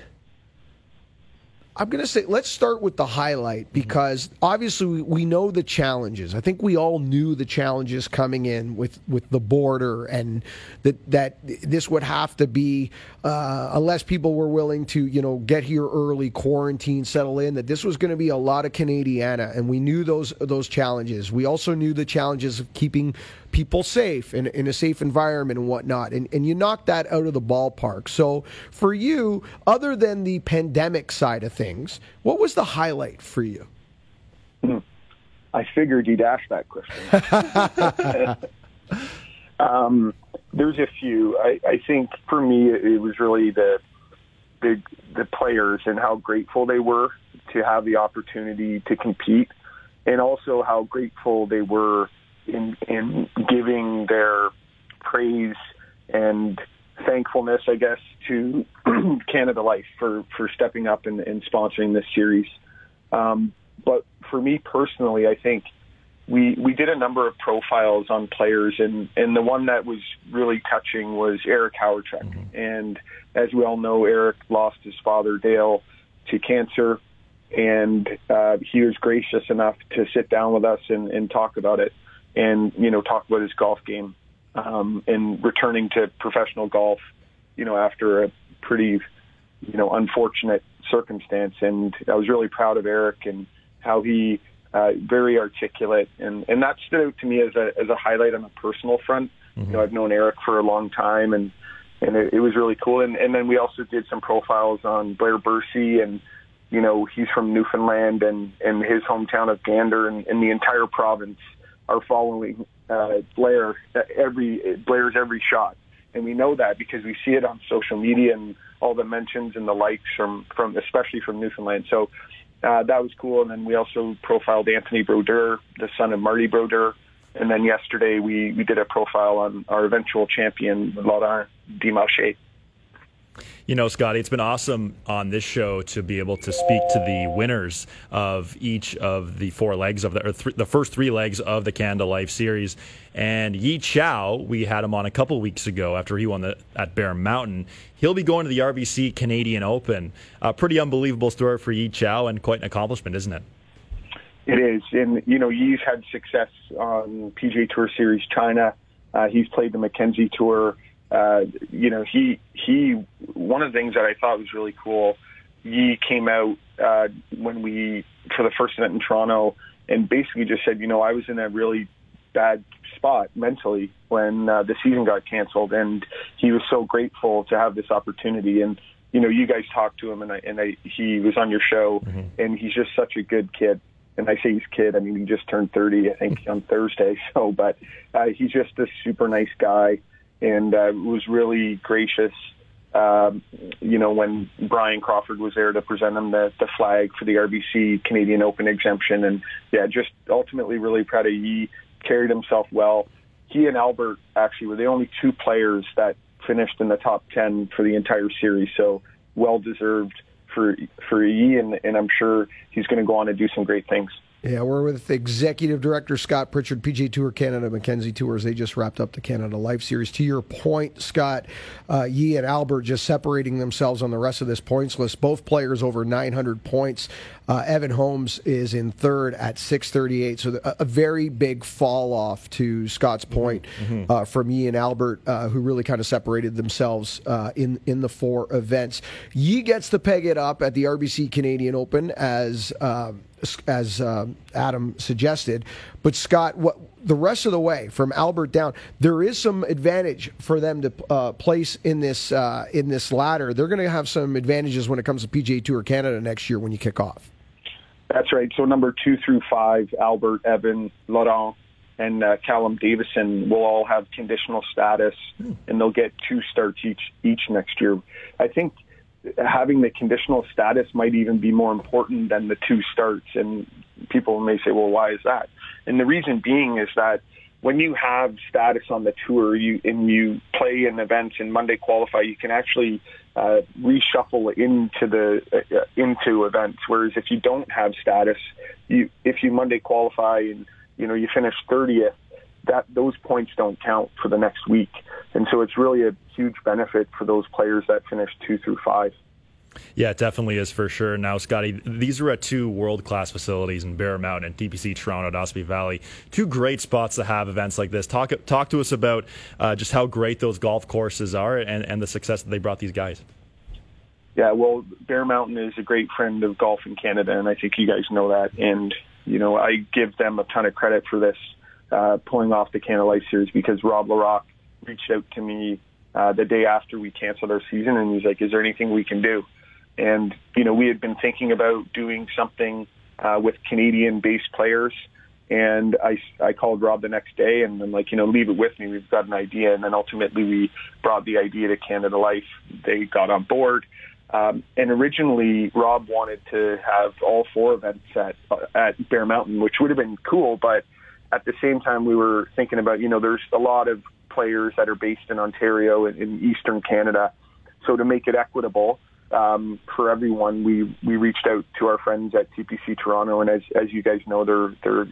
I'm going to say let's start with the highlight because obviously we, know the challenges. I think we all knew the challenges coming in with, with the border and that that this would have to be uh, unless people were willing to you know get here early, quarantine, settle in. That this was going to be a lot of Canadiana, and we knew those those challenges. We also knew the challenges of keeping people safe in, in a safe environment and whatnot. And, and you knock that out of the ballpark. So for you, other than the pandemic side of things, what was the highlight for you? Hmm. I figured you'd ask that question. <laughs> um, there's a few. I, I think for me, it was really the, the the players and how grateful they were to have the opportunity to compete, and also how grateful they were in in giving their praise and thankfulness, I guess, to <clears throat> Canada Life for for stepping up and, and sponsoring this series. Um, but for me personally, I think we we did a number of profiles on players, and and the one that was really touching was Eric Hawerchuk. Mm-hmm. And as we all know, Eric lost his father Dale to cancer, and uh, he was gracious enough to sit down with us and, and talk about it and you know talk about his golf game um, and returning to professional golf. You know after a pretty you know unfortunate circumstance, and I was really proud of Eric and how he uh, very articulate, and and that stood out to me as a as a highlight on a personal front. Mm-hmm. You know I've known Eric for a long time, and and it, it was really cool. And and then we also did some profiles on Blair Bursey and you know, he's from Newfoundland and, and his hometown of Gander and, and the entire province are following uh, Blair every Blair's every shot, and we know that because we see it on social media and all the mentions and the likes from from especially from Newfoundland. So uh, that was cool. And then we also profiled Anthony Brodeur, the son of Marty Brodeur. And then yesterday we, we did a profile on our eventual champion, Laurent Desmarchais you know, Scotty, it's been awesome on this show to be able to speak to the winners of each of the four legs of the, th- the first three legs of the Canada Life Series. And Yi Cao, we had him on a couple weeks ago after he won the, at Bear Mountain. He'll be going to the RBC Canadian Open. A pretty unbelievable story for Yi Cao and quite an accomplishment, isn't it? It is. And, you know, Yi's had success on PGA Tour Series China. Uh, he's played the Mackenzie Tour uh, you know, he he. One of the things that I thought was really cool. He came out uh, when we for the first event in Toronto and basically just said, you know, I was in a really bad spot mentally when uh, the season got canceled, and he was so grateful to have this opportunity. And you know, you guys talked to him, and I, and I, he was on your show, mm-hmm. and he's just such a good kid. And I say he's kid, I mean he just turned 30, I think, on Thursday. <laughs> So, but uh, he's just a super nice guy and uh, was really gracious. Um, you know, when Brian Crawford was there to present him the, the flag for the RBC Canadian Open exemption, and yeah, just ultimately really proud of Yi. Carried himself well. He and Albert actually were the only two players that finished in the top ten for the entire series, so well deserved for for Yi, and, and I'm sure he's going to go on and do some great things. Yeah, we're with Executive Director Scott Pritchard, PGA Tour Canada, Mackenzie Tours. They just wrapped up the Canada Life Series. To your point, Scott, uh, Yi and Albert just separating themselves on the rest of this points list. Both players over 900 points. Uh, Evan Holmes is in third at 638. So a, a very big fall off to Scott's mm-hmm. point mm-hmm. uh, from Yi and Albert, uh, who really kind of separated themselves uh, in in the four events. Yi gets to peg it up at the RBC Canadian Open as uh, as uh, Adam suggested. But Scott, what the rest of the way from Albert down, there is some advantage for them to uh, place in this uh, in this ladder. They're going to have some advantages when it comes to PGA Tour Canada next year when you kick off. That's right. So number two through five, Albert, Evan, Laurent, and uh, Callum Davison will all have conditional status, and they'll get two starts each each next year. I think having the conditional status might even be more important than the two starts. And people may say, well, why is that? And the reason being is that when you have status on the tour you and you play in events and Monday qualify, you can actually uh, reshuffle into the uh, into events. Whereas if you don't have status, you if you Monday qualify and you know you finish 30th, that those points don't count for the next week. And so it's really a huge benefit for those players that finish two through five. Yeah, it definitely is for sure. Now, Scotty, these are at two world class facilities in Bear Mountain and TPC Toronto at Valley. Two great spots to have events like this. Talk talk to us about uh, just how great those golf courses are and, and the success that they brought these guys. Yeah, well, Bear Mountain is a great friend of golf in Canada, and I think you guys know that. And you know, I give them a ton of credit for this uh, pulling off the Canada Life Series because Rob LaRock reached out to me uh, the day after we canceled our season, and he's like, "Is there anything we can do?" And you know, we had been thinking about doing something uh, with Canadian-based players, and I I called Rob the next day, and I'm like, you know, leave it with me. We've got an idea, and then ultimately we brought the idea to Canada Life. They got on board. Um, and originally, Rob wanted to have all four events at at Bear Mountain, which would have been cool. But at the same time, we were thinking about, you know, there's a lot of players that are based in Ontario and in Eastern Canada. So to make it equitable um, for everyone, we we reached out to our friends at TPC Toronto, and as as you guys know, they're they're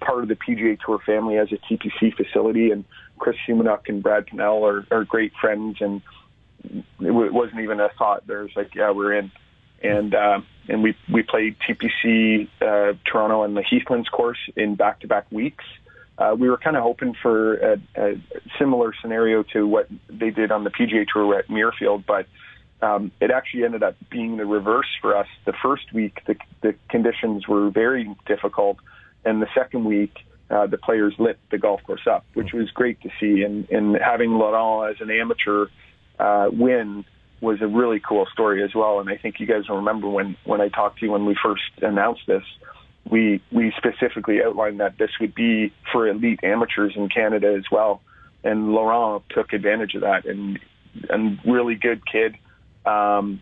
part of the PGA Tour family as a TPC facility, and Chris Humenuk and Brad Cannell are, are great friends and it wasn't even a thought. There's like, yeah, we're in, and uh, and we we played TPC uh, Toronto and the Heathlands course in back to back weeks. Uh, we were kind of hoping for a, a similar scenario to what they did on the PGA Tour at Muirfield, but um, it actually ended up being the reverse for us. The first week, the, the conditions were very difficult, and the second week, uh, the players lit the golf course up, which was great to see. And, and having Laurent as an amateur uh, win was a really cool story as well. And I think you guys will remember when, when I talked to you when we first announced this, we, we specifically outlined that this would be for elite amateurs in Canada as well. And Laurent took advantage of that and, and really good kid. Um,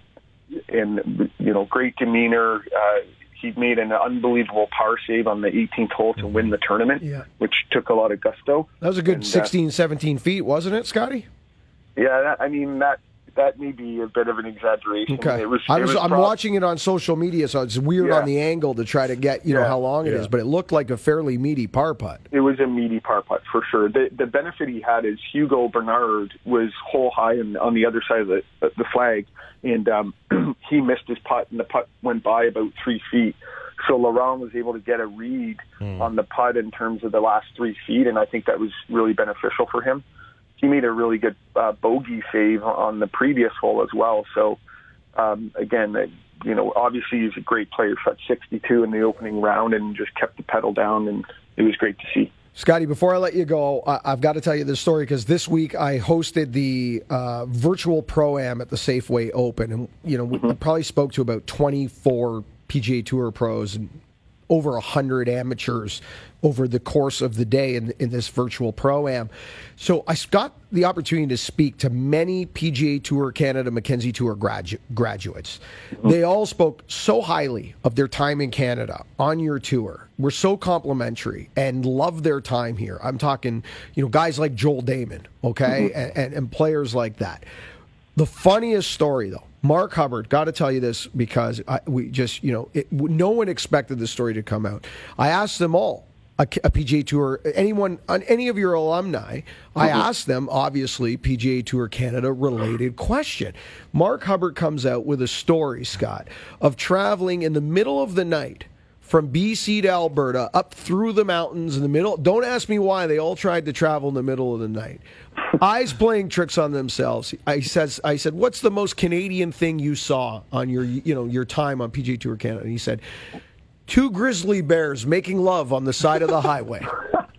and, you know, great demeanor. Uh, he made an unbelievable par save on the 18th hole to win the tournament, Yeah. which took a lot of gusto. That was a good And, uh, 16, 17 feet, wasn't it, Scotty? Yeah, that, I mean that that may be a bit of an exaggeration. Okay. It was, I was, I'm watching it on social media, so it's weird Yeah. on the angle to try to get you know how long it is, Yeah. but it looked like a fairly meaty par putt. It was a meaty par putt for sure. The the benefit he had is Hugo Bernard was hole high and on the other side of the the flag, and um, <clears throat> he missed his putt, and the putt went by about three feet. So Laurent was able to get a read on the putt in terms of the last three feet, and I think that was really beneficial for him. He made a really good uh, bogey save on the previous hole as well. So um, again, you know, obviously he's a great player. Shot 62 in the opening round and just kept the pedal down, and it was great to see. Scotty, before I let you go, I've got to tell you this story because this week I hosted the uh, virtual pro am at the Safeway Open, and you know we probably spoke to about 24 PGA Tour pros and over 100 amateurs over the course of the day in, in this virtual pro am. So I got the opportunity to speak to many PGA Tour Canada, Mackenzie Tour gradu- graduates. Mm-hmm. They all spoke so highly of their time in Canada on your tour. Were so complimentary and loved their time here. I'm talking, you know, guys like Joel Dahmen, okay, mm-hmm. and, and, and players like that. The funniest story, though, Mark Hubbard. Got to tell you this because I, we just, you know, it, no one expected this story to come out. I asked them all, a, a PGA Tour, anyone, on any of your alumni. I uh-huh. asked them, obviously, PGA Tour Canada related question. Mark Hubbard comes out with a story, Scott, of traveling in the middle of the night from BC to Alberta up through the mountains in the middle. Don't ask me why they all tried to travel in the middle of the night. Eyes playing tricks on themselves. I says I said, "What's the most Canadian thing you saw on your you know your time on PGA Tour Canada?" And he said, two grizzly bears making love on the side of the highway." <laughs>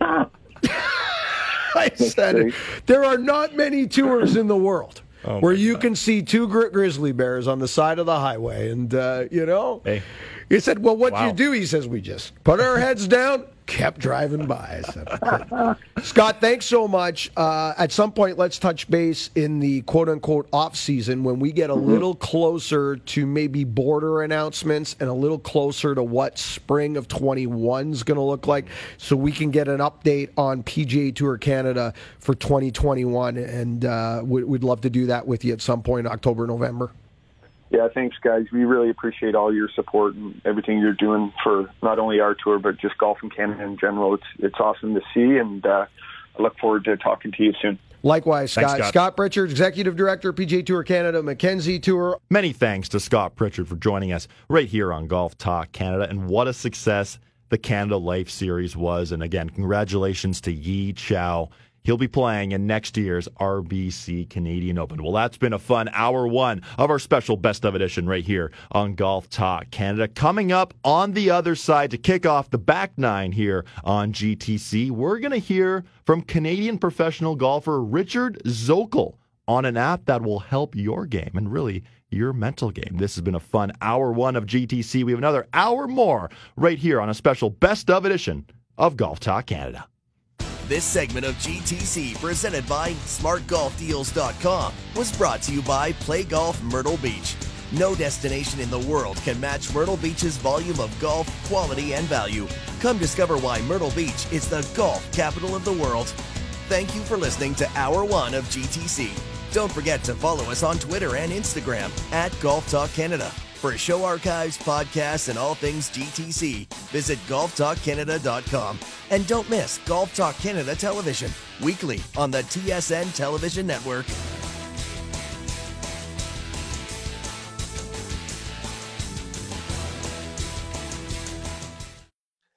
I said, "There are not many tours in the world." Oh where you God. can see two gri- grizzly bears on the side of the highway, and uh, you know, Hey. He said, "Well, what do Wow. you do?" He says, "We just put our heads down, kept driving by." I said, Scott, thanks so much. Uh, at some point, let's touch base in the quote unquote off season when we get a little closer to maybe border announcements and a little closer to what spring of 21 is going to look like, so we can get an update on PGA Tour Canada for 2021. And uh, we- we'd love to do that with you at some point, October, November. Yeah, thanks, guys. We really appreciate all your support and everything you're doing for not only our tour but just golf in Canada in general. It's it's awesome to see, and uh, I look forward to talking to you soon. Likewise, Thanks, Scott. Scott. Scott Pritchard, Executive Director, PGA Tour Canada, Mackenzie Tour. Many thanks to Scott Pritchard for joining us right here on Golf Talk Canada. And what a success the Canada Life Series was. And again, congratulations to Yi Cao. He'll be playing in next year's RBC Canadian Open. Well, that's been a fun hour one of our special best of edition right here on Golf Talk Canada. Coming up on the other side to kick off the back nine here on GTC, we're going to hear from Canadian professional golfer Richard Zokol on an app that will help your game and really your mental game. This has been a fun hour one of GTC. We have another hour more right here on a special best of edition of Golf Talk Canada. This segment of GTC, presented by SmartGolfDeals.com, was brought to you by Play Golf Myrtle Beach. No destination in the world can match Myrtle Beach's volume of golf, quality, and value. Come discover why Myrtle Beach is the golf capital of the world. Thank you for listening to Hour One of GTC. Don't forget to follow us on Twitter and Instagram at Golf Talk Canada. For show archives, podcasts, and all things GTC, visit golftalkcanada.com. And don't miss Golf Talk Canada television, weekly on the TSN television network.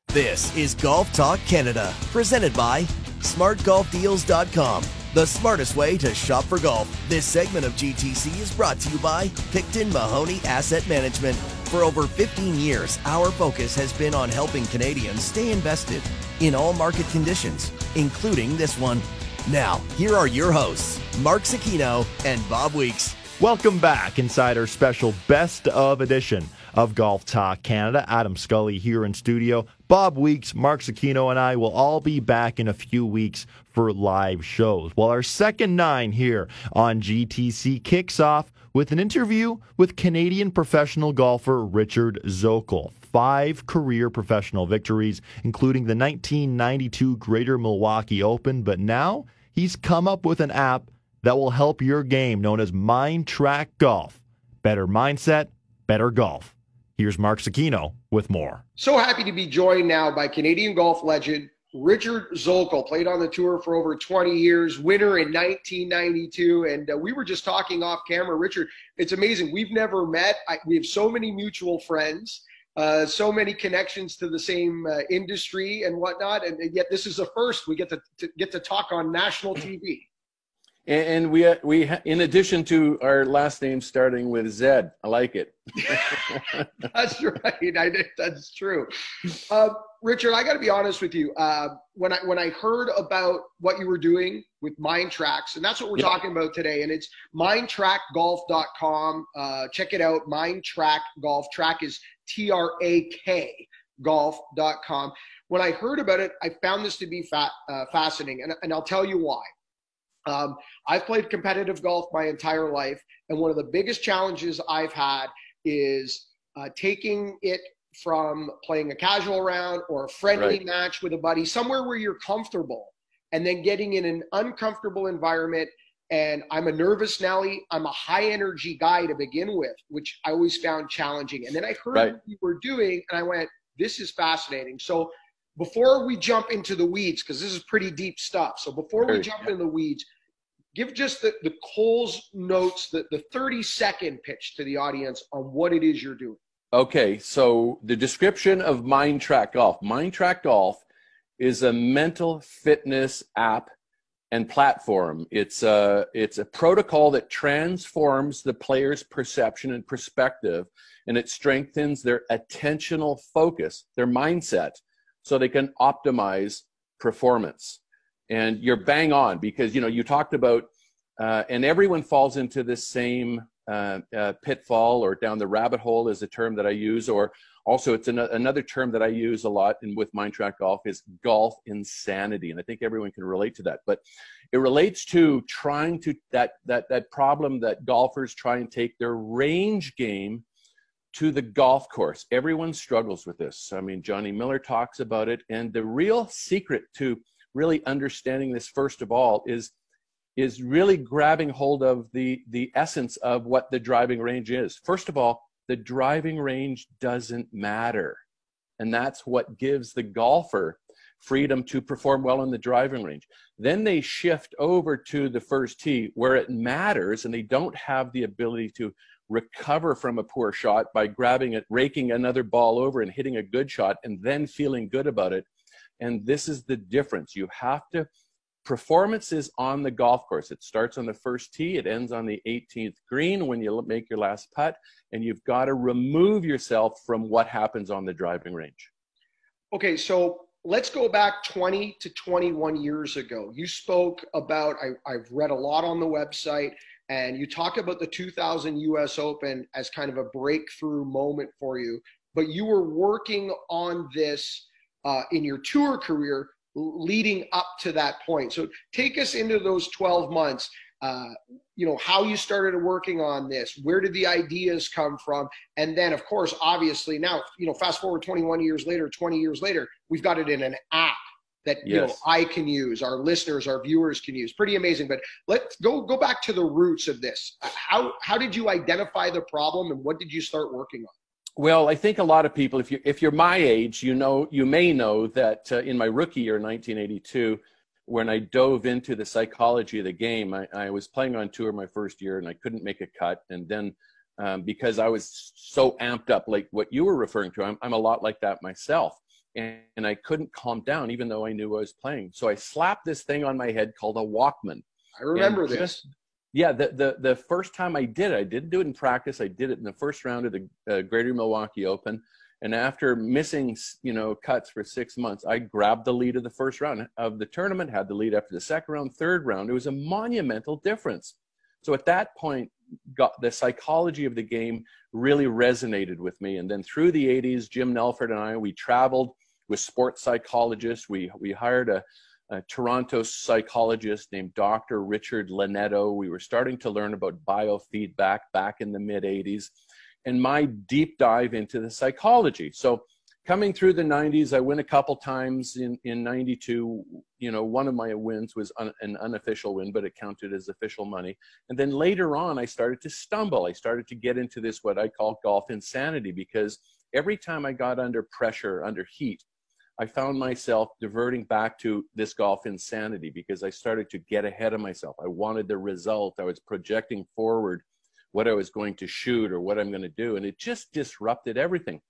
This is Golf Talk Canada, presented by SmartGolfDeals.com, the smartest way to shop for golf. This segment of GTC is brought to you by Picton Mahoney Asset Management. For over 15 years, our focus has been on helping Canadians stay invested in all market conditions, including this one. Now, here are your hosts, Mark Zecchino and Bob Weeks. Welcome back inside our special best of edition of Golf Talk Canada. Adam Scully here in studio. Bob Weeks, Mark Zecchino, and I will all be back in a few weeks for live shows. Well, our second nine here on GTC kicks off with an interview with Canadian professional golfer Richard Zokol. Five career professional victories, including the 1992 Greater Milwaukee Open, but now he's come up with an app that will help your game known as Mind Trak Golf. Better mindset, better golf. Here's Mark Zecchino with more. So happy to be joined now by Canadian golf legend Richard Zokol. Played on the tour for over 20 years, winner in 1992. And uh, we were just talking off camera. Richard, it's amazing. We've never met. I, we have so many mutual friends. Uh, so many connections to the same uh, industry and whatnot, and yet this is the first. We get to, to get to talk on national TV. And, and we we in addition to our last name starting with Z, I like it. <laughs> that's right. I did, that's true. Uh, Richard, I got to be honest with you. Uh, when I when I heard about what you were doing with Mind Tracks, and that's what we're Yeah. talking about today, and it's mindtrakgolf.com. Uh, check it out. Mind Trak Golf. Track is T R A K golf.com. When I heard about it, I found this to be fa- uh, fascinating, and, and I'll tell you why. Um, I've played competitive golf my entire life, and one of the biggest challenges I've had is uh, taking it from playing a casual round or a friendly Right. match with a buddy, somewhere where you're comfortable, and then getting in an uncomfortable environment. And I'm a nervous Nelly. I'm a high energy guy to begin with, which I always found challenging. And then I heard Right. what you were doing, and I went, "This is fascinating." So before we jump into the weeds, because this is pretty deep stuff. So before we jump into the weeds, give just the, the Coles notes, the, the 30 second pitch to the audience on what it is you're doing. Okay, so the description of Mind Trak Golf. Mind Trak Golf is a mental fitness app and platform. It's a it's a protocol that transforms the player's perception and perspective, and it strengthens their attentional focus, their mindset, so they can optimize performance. And you're bang on because you know you talked about, uh, and everyone falls into this same uh, uh, pitfall or down the rabbit hole is a term that I use, or also it's an, another term that I use a lot in with Mind Trak Golf is golf insanity, and I think everyone can relate to that. But it relates to trying to that that that problem that golfers try and take their range game to the golf course. Everyone struggles with this. I mean, Johnny Miller talks about it, and the real secret to really understanding this, first of all, is is really grabbing hold of the the essence of what the driving range is. First of all, the driving range doesn't matter, and that's what gives the golfer freedom to perform well in the driving range. Then they shift over to the first tee where it matters and they don't have the ability to recover from a poor shot by grabbing it, raking another ball over and hitting a good shot and then feeling good about it. And this is the difference. You have to performance is on the golf course. It starts on the first tee, it ends on the 18th green when you make your last putt, and you've got to remove yourself from what happens on the driving range. Okay, so let's go back 20 to 21 years ago. You spoke about, I, have read a lot on the website, and you talk about the 2000 US Open as kind of a breakthrough moment for you, but you were working on this uh, in your tour career leading up to that point. So take us into those 12 months. Uh, you know how you started working on this where did the ideas come from and then of course obviously now you know fast forward 21 years later 20 years later we've got it in an app that yes. you know i can use our listeners our viewers can use. Pretty amazing but let's go go back to the roots of this. How how did you identify the problem and what did you start working on? Well, I think a lot of people, if you if you're my age, you know you may know that uh, in my rookie year, 1982, when I dove into the psychology of the game, I, I, was playing on tour my first year and I couldn't make a cut, and then um, because I was so amped up, like what you were referring to, I'm, I'm a lot like that myself, and, and I couldn't calm down even though I knew I was playing. So I slapped this thing on my head called a Walkman. I remember this. Just, yeah, the, the the first time I did it, I didn't do it in practice. I did it in the first round of the uh, Greater Milwaukee Open, and after missing you know cuts for six months, I grabbed the lead of the first round of the tournament. Had the lead after the second round, third round. It was a monumental difference. So at that point, got the psychology of the game really resonated with me. And then through the 80s, Jim Nelford and I we traveled with sports psychologists. We we hired a a Toronto psychologist named Dr. Richard Linetto. We were starting to learn about biofeedback back in the mid 80s and my deep dive into the psychology. So, coming through the 90s, I win a couple times in, in 92. You know, one of my wins was un, an unofficial win, but it counted as official money. And then later on, I started to stumble. I started to get into this, what I call golf insanity, because every time I got under pressure, under heat, I found myself diverting back to this golf insanity because I started to get ahead of myself. I wanted the result. I was projecting forward what I was going to shoot or what I'm going to do, and it just disrupted everything.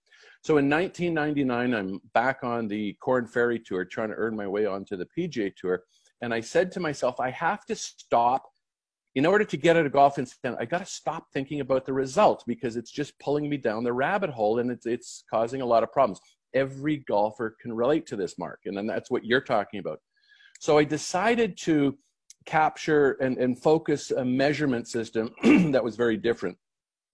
So in 1999, I'm back on the Korn Ferry Tour trying to earn my way onto the PGA Tour. And I said to myself, I have to stop. In order to get out of golf instant, I got to stop thinking about the result because it's just pulling me down the rabbit hole and it's, it's causing a lot of problems every golfer can relate to this, Mark. And then that's what you're talking about. So I decided to capture and, and focus a measurement system <clears throat> that was very different.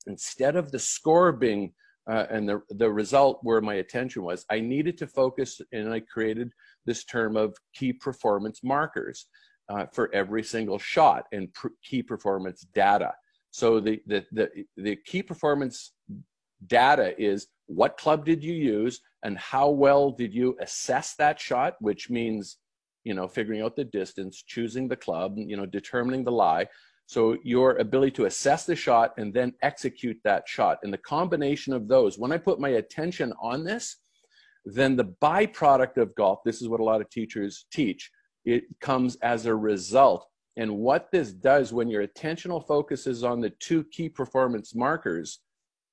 Instead of the score being uh, and the, the result where my attention was, I needed to focus and I created this term of key performance markers uh, for every single shot and pr- key performance data. So the, the, the, the key performance data is what club did you use and how well did you assess that shot which means you know figuring out the distance choosing the club you know determining the lie. So your ability to assess the shot and then execute that shot. And the combination of those when i put my attention on this then the byproduct of golf this is what a lot of teachers teach it comes as a result. And what this does when your attentional focus is on the two key performance markers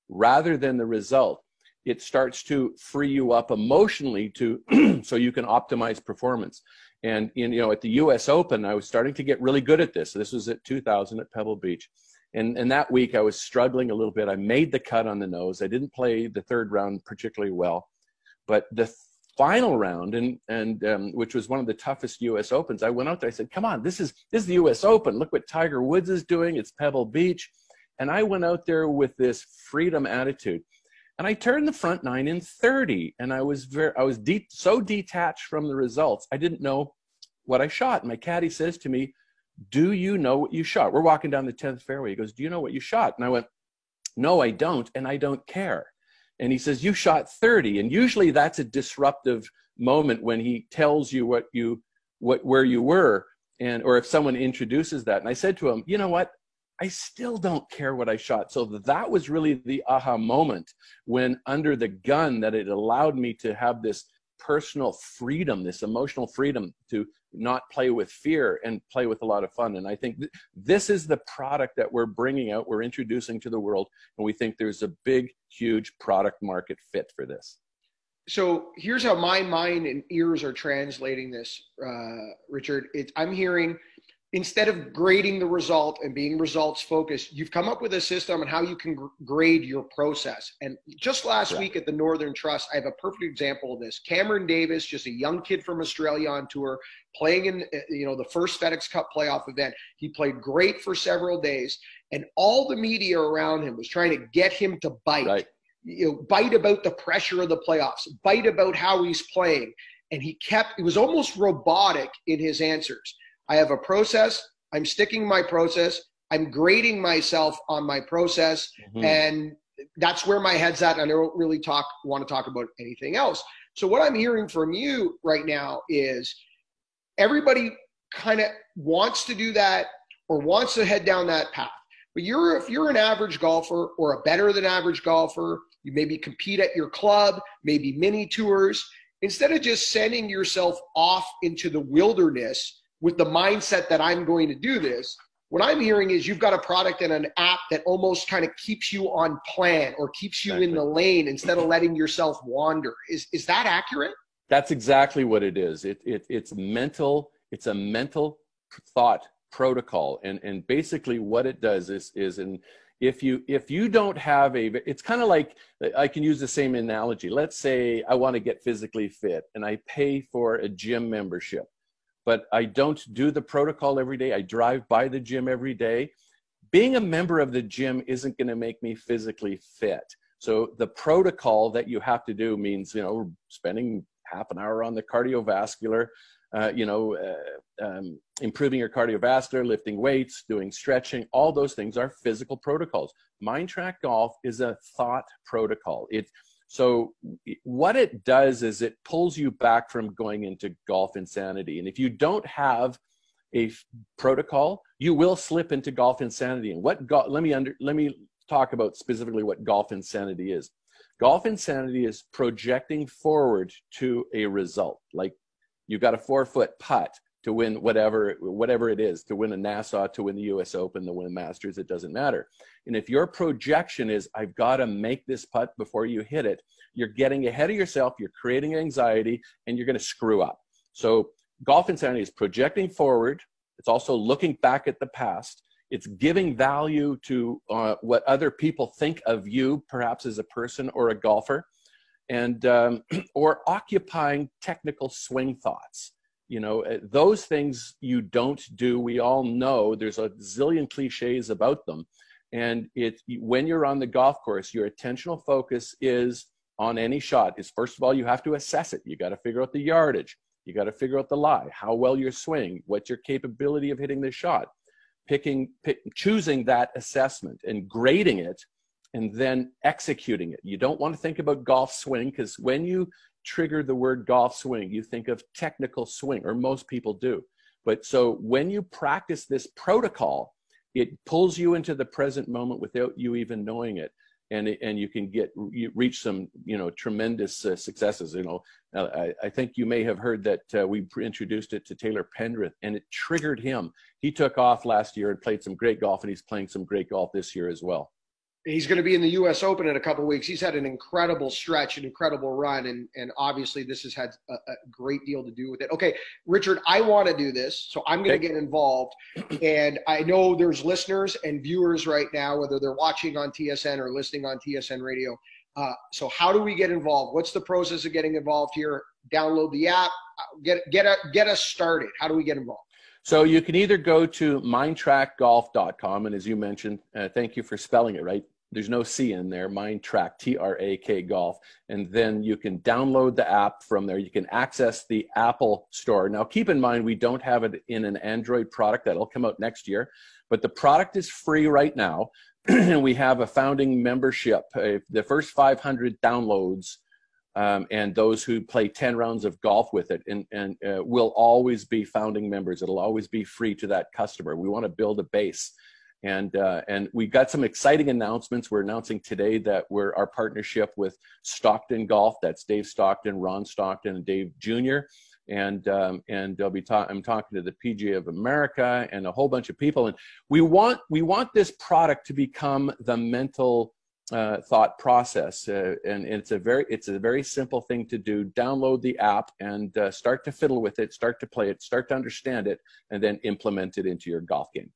rather than the result, it starts to free you up emotionally to <clears throat> so you can optimize performance. And in, you know, at the U.S. Open, I was starting to get really good at this. This was at 2000 at Pebble Beach, and and that week I was struggling a little bit. I made the cut on the nose. I didn't play the third round particularly well, but the final round and and um, which was one of the toughest U.S. Opens, I went out there. I said, "Come on, this is this is the U.S. Open. Look what Tiger Woods is doing. It's Pebble Beach." And I went out there with this freedom attitude. And I turned the front nine in 30. And I was very, I was so detached from the results. I didn't know what I shot. My caddy says to me, Do you know what you shot? We're walking down the 10th fairway. He goes, Do you know what you shot? And I went, No, I don't. And I don't care. And he says, You shot 30. And usually that's a disruptive moment when he tells you what you, what, where you were. And, or if someone introduces that. And I said to him, You know what? I still don't care what I shot. So that was really the aha moment when, under the gun, that it allowed me to have this personal freedom, this emotional freedom to not play with fear and play with a lot of fun. And I think th- this is the product that we're bringing out, we're introducing to the world, and we think there's a big, huge product market fit for this. So here's how my mind and ears are translating this, uh, Richard. It, I'm hearing instead of grading the result and being results focused, you've come up with a system on how you can gr- grade your process. And just last yeah. week at the Northern Trust, I have a perfect example of this. Cameron Davis, just a young kid from Australia on tour, playing in uh, you know the first FedEx Cup playoff event. He played great for several days, and all the media around him was trying to get him to bite. Right. You know, bite about the pressure of the playoffs, bite about how he's playing. And he kept, it was almost robotic in his answers I have a process. I'm sticking my process. I'm grading myself on my process, mm-hmm. and that's where my head's at. And I don't really talk want to talk about anything else. So what I'm hearing from you right now is everybody kind of wants to do that or wants to head down that path. But you're if you're an average golfer or a better than average golfer, you maybe compete at your club, maybe mini tours. Instead of just sending yourself off into the wilderness with the mindset that I'm going to do this. What I'm hearing is you've got a product and an app that almost kind of keeps you on plan or keeps you exactly. in the lane instead of letting yourself wander. Is is that accurate? That's exactly what it is. It, it it's mental. It's a mental thought protocol, and and basically what it does is is in if you if you don't have a it's kind of like i can use the same analogy let's say i want to get physically fit and i pay for a gym membership but I don't do the protocol every day. I drive by the gym every day. Being a member of the gym isn't going to make me physically fit. So the protocol that you have to do means, you know, spending half an hour on the cardiovascular, uh, you know, uh, um, improving your cardiovascular, lifting weights, doing stretching, all those things are physical protocols. Mind Trak Golf is a thought protocol. It so what it does is it pulls you back from going into golf insanity. And if you don't have a f- protocol, you will slip into golf insanity. And what go- let me under let me talk about specifically what golf insanity is. Golf insanity is projecting forward to a result. Like you've got a four foot putt to win whatever whatever it is to win a Nassau, to win the U.S. Open, to win a Masters. It doesn't matter. And if your projection is I've got to make this putt before you hit it, you're getting ahead of yourself. You're creating anxiety, and you're going to screw up. So golf insanity is projecting forward. It's also looking back at the past. It's giving value to uh, what other people think of you, perhaps as a person or a golfer, and um, <clears throat> or occupying technical swing thoughts you know eh, those things you don't do. We all know there's a zillion cliches about them. And it when you're on the golf course your attentional focus is on any shot. Is first of all you have to assess it. You got to figure out the yardage. You got to figure out the lie how well you're swinging what's your capability of hitting the shot. Picking pick, choosing that assessment and grading it and then executing it. You don't want to think about golf swing because when you trigger the word golf swing, you think of technical swing, or most people do. But so when you practice this protocol, it pulls you into the present moment without you even knowing it. And, and you can get you reach some you know tremendous uh, successes. You know, uh, I, I, think you may have heard that uh, we introduced it to Taylor Pendrith, and it triggered him. He took off last year and played some great golf, and he's playing some great golf this year as well he's going to be in the U.S. Open in a couple weeks. He's had an incredible stretch, an incredible run, and and obviously this has had a, a great deal to do with it. Okay, Richard, I want to do this, so I'm going to get involved. And I know there's listeners and viewers right now, whether they're watching on TSN or listening on TSN Radio. Uh, so how do we get involved? What's the process of getting involved here? Download the app. Get get a, get us started. How do we get involved? So you can either go to mindtrakgolf.com, and as you mentioned, uh, thank you for spelling it right there's no C in there, Mind Trak, T R A K Golf. And then you can download the app from there. You can access the Apple Store. Now, keep in mind, we don't have it in an Android product that'll come out next year, but the product is free right now. <clears throat> and we have a founding membership. The first 500 downloads um, and those who play 10 rounds of golf with it and, and uh, will always be founding members. It'll always be free to that customer. We want to build a base And uh, and we got some exciting announcements. We're announcing today that we're our partnership with Stockton Golf. That's Dave Stockton, Ron Stockton, and Dave Jr. And um, and I'll be ta- I'm talking to the PGA of America and a whole bunch of people. And we want we want this product to become the mental uh, thought process, uh, and it's a very it's a very simple thing to do. Download the app and uh, start to fiddle with it, start to play it, start to understand it, and then implement it into your golf game.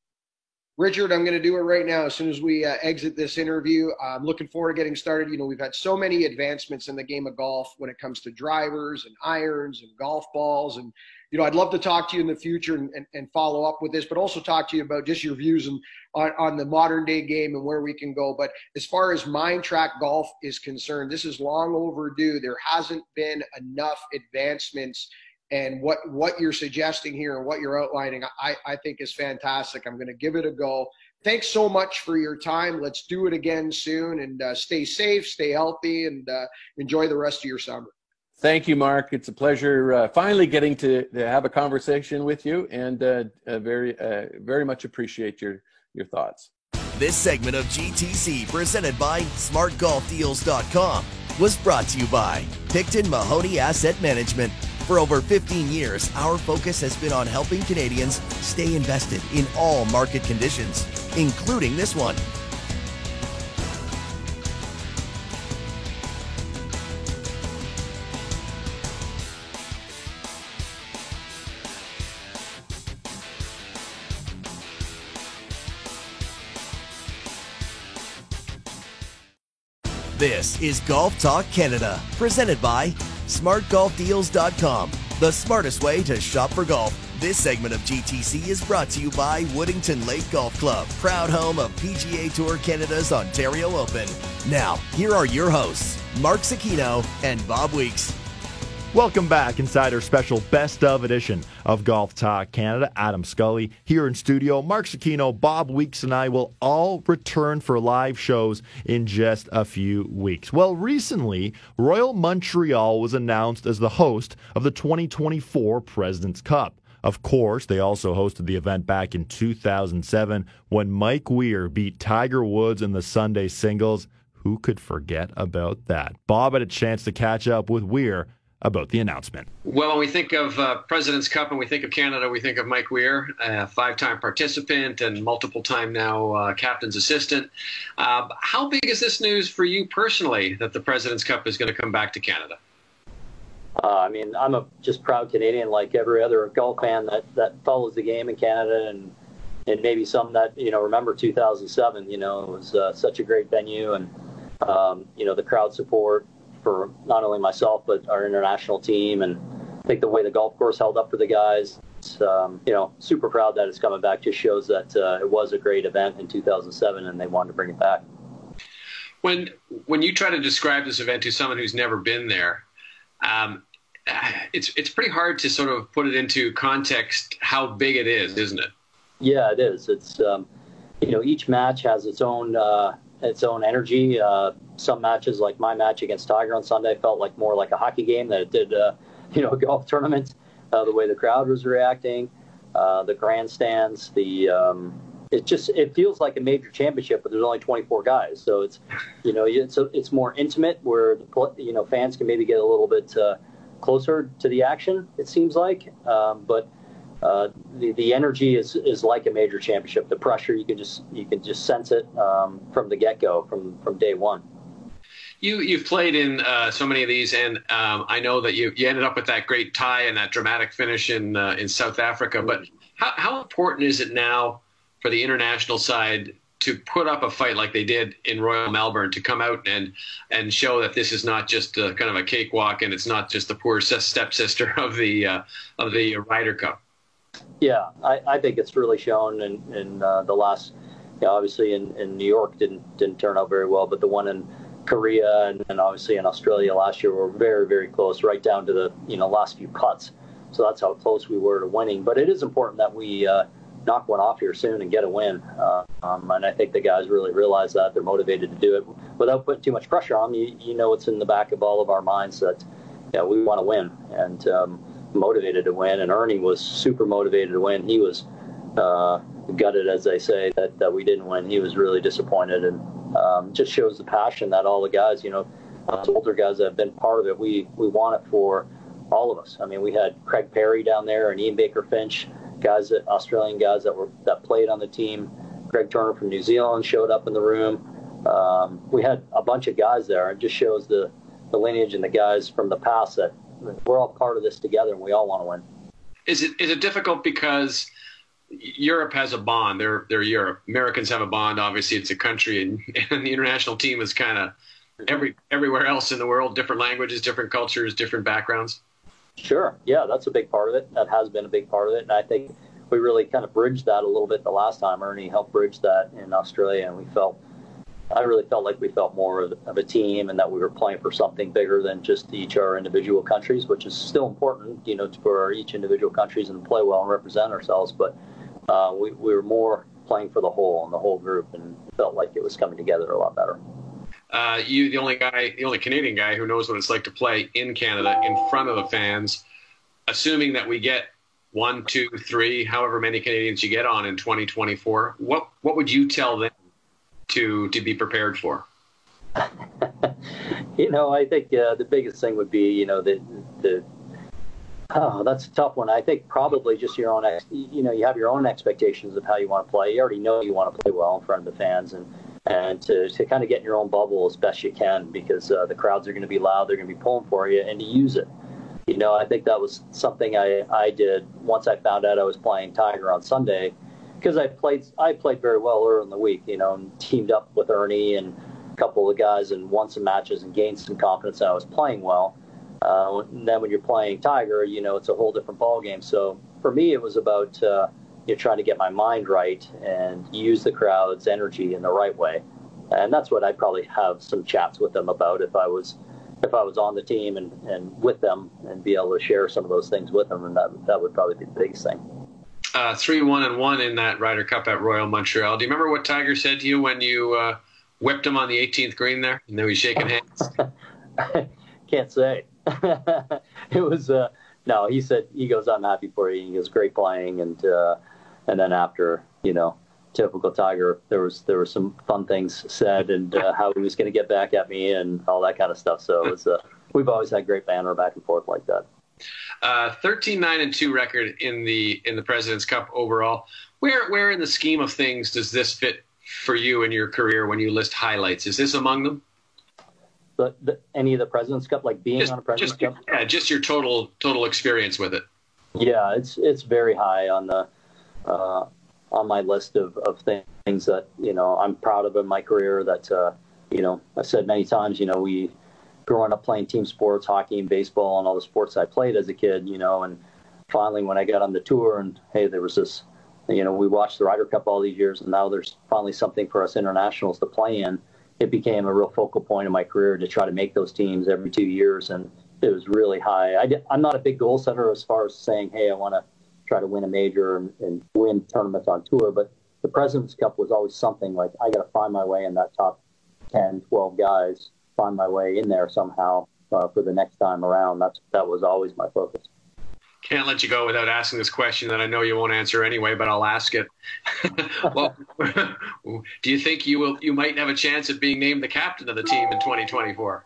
Richard, I'm going to do it right now as soon as we uh, exit this interview. I'm looking forward to getting started. You know, we've had so many advancements in the game of golf when it comes to drivers and irons and golf balls. And, you know, I'd love to talk to you in the future and, and, and follow up with this, but also talk to you about just your views and, on, on the modern day game and where we can go. But as far as mind trak golf is concerned, this is long overdue. There hasn't been enough advancements and what what you're suggesting here and what you're outlining i i think is fantastic. I'm going to give it a go. Thanks so much for your time. Let's do it again soon and uh, stay safe stay healthy and uh, enjoy the rest of your summer. Thank you mark. It's a pleasure uh, finally getting to, to, have a conversation with you and uh, uh, very uh, very much appreciate your your thoughts. This segment of gtc presented by smartgolfdeals.com was brought to you by picton mahoney asset management for over 15 years, our focus has been on helping Canadians stay invested in all market conditions, including this one. This is Golf Talk Canada, presented by SmartGolfDeals.com, the smartest way to shop for golf. This segment of GTC is brought to you by Woodington Lake Golf Club, proud home of PGA Tour Canada's Ontario Open. Now, here are your hosts, Mark Zecchino and Bob Weeks. Welcome back inside our special best of edition of Golf Talk Canada. Adam Scully here in studio. Mark Zecchino, Bob Weeks, and I will all return for live shows in just a few weeks. Well, recently, Royal Montreal was announced as the host of the 2024 President's Cup. Of course, they also hosted the event back in 2007 when Mike Weir beat Tiger Woods in the Sunday singles. Who could forget about that? Bob had a chance to catch up with Weir about the announcement. Well, when we think of uh, President's Cup and we think of Canada, we think of Mike Weir, a five-time participant and multiple-time now uh, captain's assistant. Uh, how big is this news for you personally that the President's Cup is going to come back to Canada? Uh, I mean, I'm a just proud Canadian, like every other golf fan that, that follows the game in Canada, and and maybe some that you know remember 2007. You know, it was uh, such a great venue, and um, you know the crowd support for not only myself but our international team, and I think the way the golf course held up for the guys. Um, you know, super proud that it's coming back. Just shows that uh, it was a great event in 2007, and they wanted to bring it back. When when you try to describe this event to someone who's never been there, um, it's it's pretty hard to sort of put it into context how big it is, isn't it? Yeah, it is. It's um, you know each match has its own uh, its own energy. Uh, some matches, like my match against Tiger on Sunday, felt like more like a hockey game than it did, uh, <laughs> you know, a golf tournament. Uh, the way the crowd was reacting, uh, the grandstands, the um, it just it feels like a major championship, but there's only 24 guys, so it's you know it's a, it's more intimate where the you know fans can maybe get a little bit uh, closer to the action. It seems like, um, but uh, the the energy is is like a major championship. The pressure you can just you can just sense it um, from the get go from from day one. You you've played in uh, so many of these, and um, I know that you you ended up with that great tie and that dramatic finish in uh, in South Africa. But how how important is it now for the international side to put up a fight like they did in Royal Melbourne to come out and and show that this is not just a, kind of a cakewalk and it's not just the poor stepsister of the uh, of the Ryder Cup. Yeah, I, I think it's really shown in, in uh, the last. You know, obviously, in, in New York didn't didn't turn out very well, but the one in Korea and, and obviously in Australia last year were very very close, right down to the you know last few cuts. So that's how close we were to winning. But it is important that we uh, knock one off here soon and get a win. Uh, um, and I think the guys really realize that they're motivated to do it without putting too much pressure on them. You, you know, it's in the back of all of our minds that yeah, we want to win. And um, motivated to win, and Ernie was super motivated to win. He was uh, gutted, as they say, that, that we didn't win. He was really disappointed, and um, just shows the passion that all the guys, you know, older guys that have been part of it, we we want it for all of us. I mean, we had Craig Parry down there and Ian Baker Finch, guys that Australian guys that were that played on the team. Greg Turner from New Zealand showed up in the room. Um, we had a bunch of guys there. It just shows the the lineage and the guys from the past that we're all part of this together and we all want to win. Is it is it difficult because Europe has a bond. They're they're Europe. Americans have a bond. Obviously, it's a country, and, <laughs> and the international team is kind of every everywhere else in the world. Different languages, different cultures, different backgrounds. Sure. Yeah, that's a big part of it. That has been a big part of it, and I think we really kind of bridged that a little bit the last time. Ernie helped bridge that in Australia, and we felt I really felt like we felt more of a team and that we were playing for something bigger than just each our individual countries, which is still important, you know, for each individual countries and play well and represent ourselves. But uh, we, we were more playing for the whole and the whole group and felt like it was coming together a lot better. Uh, you, the only guy, the only Canadian guy who knows what it's like to play in Canada in front of the fans, assuming that we get one, two, three, however many Canadians you get on in 2024, what, what would you tell them to to be prepared for? <laughs> you know, I think uh, the biggest thing would be, you know, the the oh, that's a tough one. I think probably just your own, ex- you know, you have your own expectations of how you want to play. You already know you want to play well in front of the fans, and and to, to kind of get in your own bubble as best you can because uh, the crowds are going to be loud, they're going to be pulling for you, and to use it. You know, I think that was something I, I did once I found out I was playing Tiger on Sunday because I played I played very well early in the week, you know, and teamed up with Ernie and a couple of the guys and won some matches and gained some confidence that I was playing well. Uh, and then when you're playing Tiger, you know, it's a whole different ball game. So for me, it was about uh, you know trying to get my mind right and use the crowd's energy in the right way, and that's what I'd probably have some chats with them about if I was if I was on the team and, and with them and be able to share some of those things with them, and that that would probably be the biggest thing uh, three one and one in that Ryder Cup at Royal Montreal. Do you remember what Tiger said to you when you uh, whipped him on the 18th green there? And then we shaking hands. <laughs> Can't say. <laughs> it was uh, no. He said he goes, "I'm happy for you." He was great playing, and uh, and then after you know, typical Tiger, there was there were some fun things said, and uh, how he was going to get back at me, and all that kind of stuff. So it was. Uh, we've always had great banter back and forth like that. Uh, 13 9 and 2 record in the in the President's Cup overall. Where where in the scheme of things does this fit for you in your career when you list highlights? Is this among them? The, the, any of the President's Cup, like being just, on a President's just, Cup? Yeah, just your total total experience with it. Yeah, it's it's very high on the uh, on my list of, of things that you know I'm proud of in my career. That uh, you know I said many times. You know we growing up playing team sports, hockey and baseball, and all the sports I played as a kid, you know, and finally when I got on the tour and hey, there was this, you know, we watched the Ryder Cup all these years, and now there's finally something for us internationals to play in. It became a real focal point in my career to try to make those teams every two years, and it was really high. I am not a big goal setter as far as saying, hey, I want to try to win a major and, and win tournaments on tour, but the President's Cup was always something like I got to find my way in that top 10, 12 guys find my way in there somehow uh, for the next time around. That's that was always my focus. Can't let you go without asking this question that I know you won't answer anyway, but I'll ask it. <laughs> well, <laughs> do you think you will? You might have a chance at being named the captain of the team in 2024.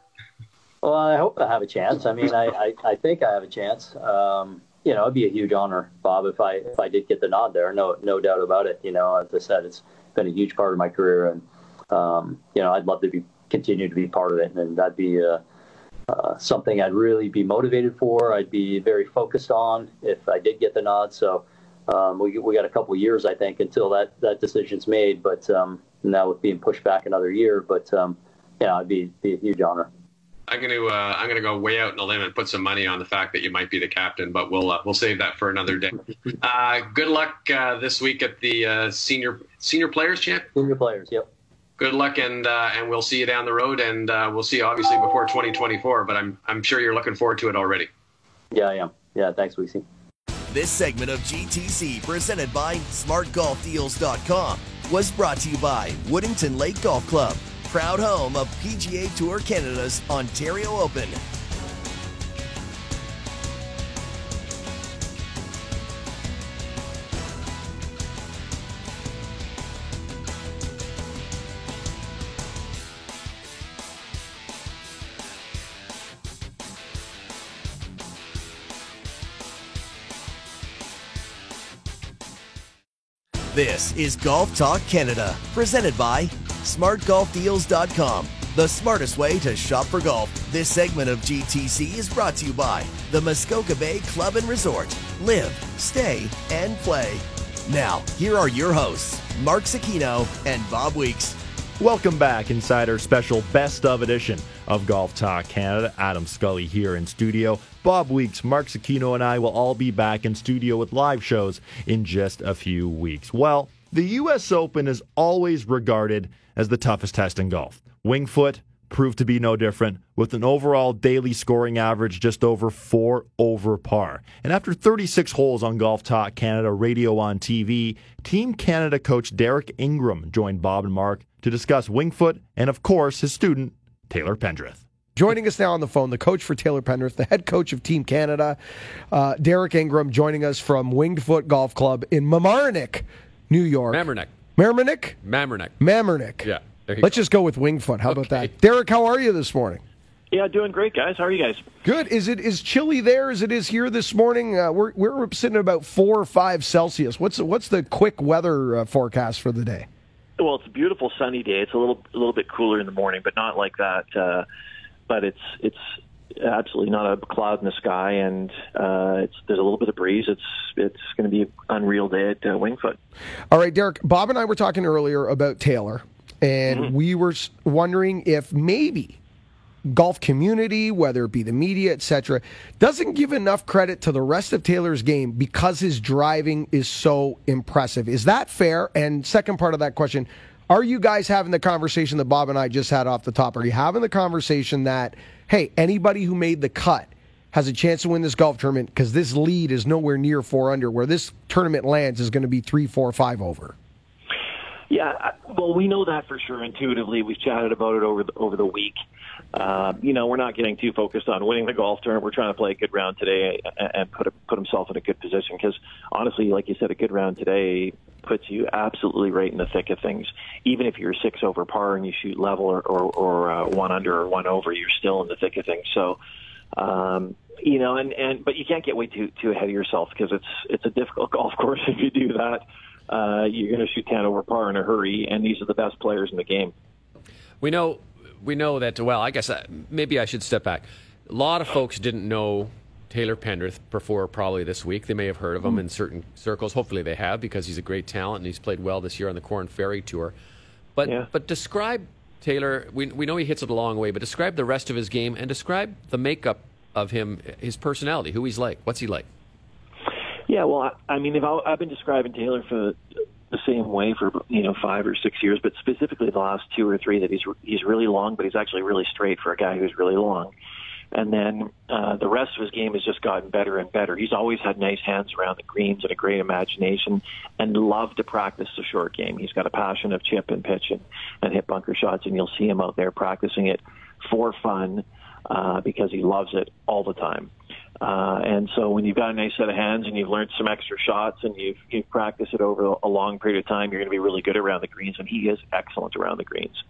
Well, I hope I have a chance. I mean, I, I, I think I have a chance. Um, you know, it'd be a huge honor, Bob, if I if I did get the nod there. No no doubt about it. You know, as I said, it's been a huge part of my career, and um, you know, I'd love to be continue to be part of it, and that'd be uh, uh, something I'd really be motivated for. I'd be very focused on if I did get the nod. So um, we we got a couple years, I think, until that that decision's made. But um, now with being pushed back another year, but um, yeah, it'd be be a huge honor. I'm going to uh, I'm going to go way out in the limb and put some money on the fact that you might be the captain, but we'll uh, we'll save that for another day. <laughs> Uh, good luck uh, this week at the uh, senior senior players champ. Senior players, yep good luck and uh, and we'll see you down the road and uh, we'll see you obviously before 2024 but I'm I'm sure you're looking forward to it already. Yeah, I am. Yeah, thanks, Weezy. This segment of GTC presented by SmartGolfDeals.com was brought to you by Woodington Lake Golf Club, proud home of PGA Tour Canada's Ontario Open. This is Golf Talk Canada, presented by SmartGolfDeals.com, the smartest way to shop for golf. This segment of GTC is brought to you by the Muskoka Bay Club and Resort. Live, stay, and play. Now, here are your hosts, Mark Zecchino and Bob Weeks. Welcome back inside our special best of edition of Golf Talk Canada. Adam Scully here in studio. Bob Weeks, Mark Zecchino, and I will all be back in studio with live shows in just a few weeks. Well, the U.S. Open is always regarded as the toughest test in golf. Winged Foot proved to be no different, with an overall daily scoring average just over four over par. And after 36 holes on Golf Talk Canada radio on TV, Team Canada coach Derek Ingram joined Bob and Mark to discuss Winged Foot and, of course, his student, Taylor Pendrith. Joining us now on the phone, the coach for Taylor Pendrith, the head coach of Team Canada, uh, Derek Ingram, joining us from Winged Foot Golf Club in Mamaroneck, New York. Mamaroneck. Mamaroneck? Mamaroneck. Mamaroneck. Yeah. Let's just go with Winged Foot. How okay. about that? Derek, how are you this morning? Yeah, doing great, guys. How are you guys? Good. Is it is chilly there as it is here this morning? Uh, we're we're sitting at about four or five Celsius. What's what's the quick weather uh, forecast for the day? Well, it's a beautiful sunny day. It's a little a little bit cooler in the morning, but not like that. Uh, but it's it's absolutely not a cloud in the sky, and uh, it's there's a little bit of breeze. It's it's going to be an unreal day at uh, Winged Foot. All right, Derek. Bob and I were talking earlier about Taylor, and mm-hmm. we were wondering if maybe golf community, whether it be the media, etc., doesn't give enough credit to the rest of Taylor's game because his driving is so impressive. Is that fair? And second part of that question, are you guys having the conversation that Bob and I just had off the top? Are you having the conversation that, hey, anybody who made the cut has a chance to win this golf tournament because this lead is nowhere near four under. Where this tournament lands is going to be three, four, five over. Yeah, well, we know that for sure intuitively. We've chatted about it over the, over the week uh, you know, we're not getting too focused on winning the golf tournament. We're trying to play a good round today and put put himself in a good position because honestly, like you said, a good round today puts you absolutely right in the thick of things. Even if you're six over par and you shoot level or or, or uh, one under or one over, you're still in the thick of things. So. Um, you know, and, and but you can't get way too too ahead of yourself because it's it's a difficult <laughs> golf course if you do that. Uh, you're going to shoot ten over par in a hurry, and these are the best players in the game. We know we know that. Well, I guess uh, maybe I should step back. A lot of folks didn't know Taylor Pendrith before probably this week. They may have heard of him mm. in certain circles. Hopefully, they have because he's a great talent and he's played well this year on the Korn Ferry Tour. But yeah. but describe Taylor. We we know he hits it a long way, but describe the rest of his game and describe the makeup of him, his personality, who he's like. What's he like? Yeah, well, I, I mean, I've, I've been describing Taylor for the same way for you know five or six years, but specifically the last two or three that he's he's really long, but he's actually really straight for a guy who's really long. And then uh, the rest of his game has just gotten better and better. He's always had nice hands around the greens and a great imagination, and loved to practice the short game. He's got a passion of chip and pitch and, and hit bunker shots, and you'll see him out there practicing it for fun uh, because he loves it all the time. Uh, and so when you've got a nice set of hands and you've learned some extra shots and you've, you've practiced it over a long period of time, you're going to be really good around the greens. And he is excellent around the greens.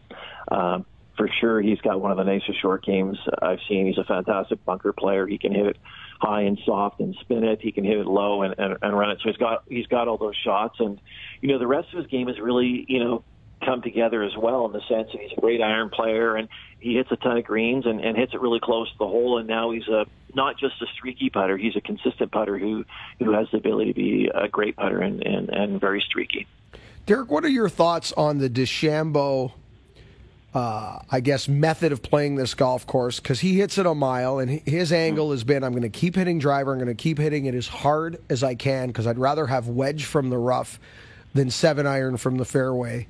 Um, for sure, he's got one of the nicest short games I've seen. He's a fantastic bunker player. He can hit it high and soft and spin it. He can hit it low and, and, and run it. So he's got he's got all those shots. And you know the rest of his game is really you know come together as well in the sense that he's a great iron player and he hits a ton of greens and, and hits it really close to the hole. And now he's a not just a streaky putter; he's a consistent putter who who has the ability to be a great putter and and, and very streaky. Derek, what are your thoughts on the DeChambeau? Uh, I guess method of playing this golf course because he hits it a mile and his angle has been I'm going to keep hitting driver I'm going to keep hitting it as hard as I can because I'd rather have wedge from the rough than seven iron from the fairway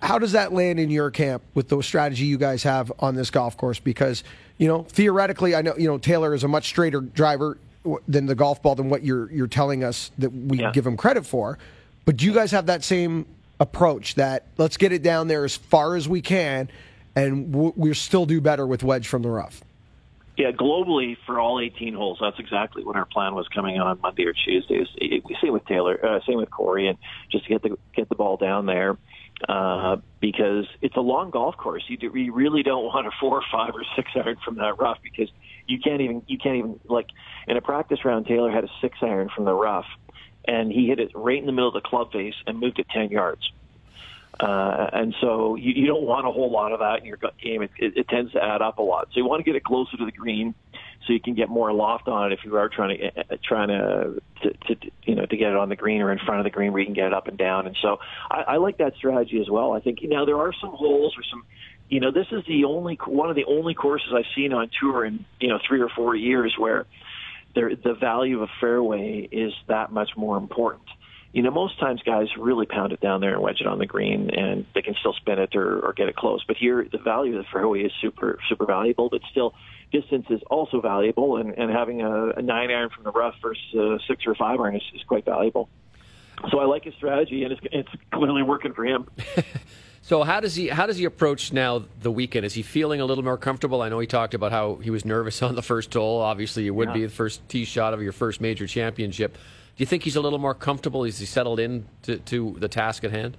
how does that land in your camp with the strategy you guys have on this golf course? Because you know, theoretically, I know you know Taylor is a much straighter driver than the golf ball than what you're you're telling us that we yeah. give him credit for. But do you guys have that same approach that let's get it down there as far as we can, and we'll still do better with wedge from the rough? Yeah, globally for all 18 holes, that's exactly what our plan was coming on Monday or Tuesday. Same with Taylor, uh, same with Corey, and just to get the get the ball down there uh, because it's a long golf course. You, do, you really don't want a four or five or six iron from that rough because you can't even you can't even like in a practice round. Taylor had a six iron from the rough, and he hit it right in the middle of the club face and moved it 10 yards. Uh, and so you, you don't want a whole lot of that in your game. It, it, it tends to add up a lot. So you want to get it closer to the green so you can get more loft on it if you are trying to uh, trying to, to, to you know to get it on the green or in front of the green where you can get it up and down. And so I, I like that strategy as well. I think you know there are some holes or some you know this is the only one of the only courses I've seen on tour in you know three or four years where there, the value of a fairway is that much more important you know, most times guys really pound it down there and wedge it on the green, and they can still spin it or, or get it close. But here, the value of the fairway is super, super valuable. But still, distance is also valuable, and, and having a, a nine iron from the rough versus a six or five iron is, is quite valuable. So I like his strategy, and it's, it's clearly working for him. <laughs> So how does he how does he approach now the weekend? Is he feeling a little more comfortable? I know he talked about how he was nervous <laughs> on the first hole. Obviously, it would Yeah. be the first tee shot of your first major championship. Do you think he's a little more comfortable? Is he settled in to, to the task at hand?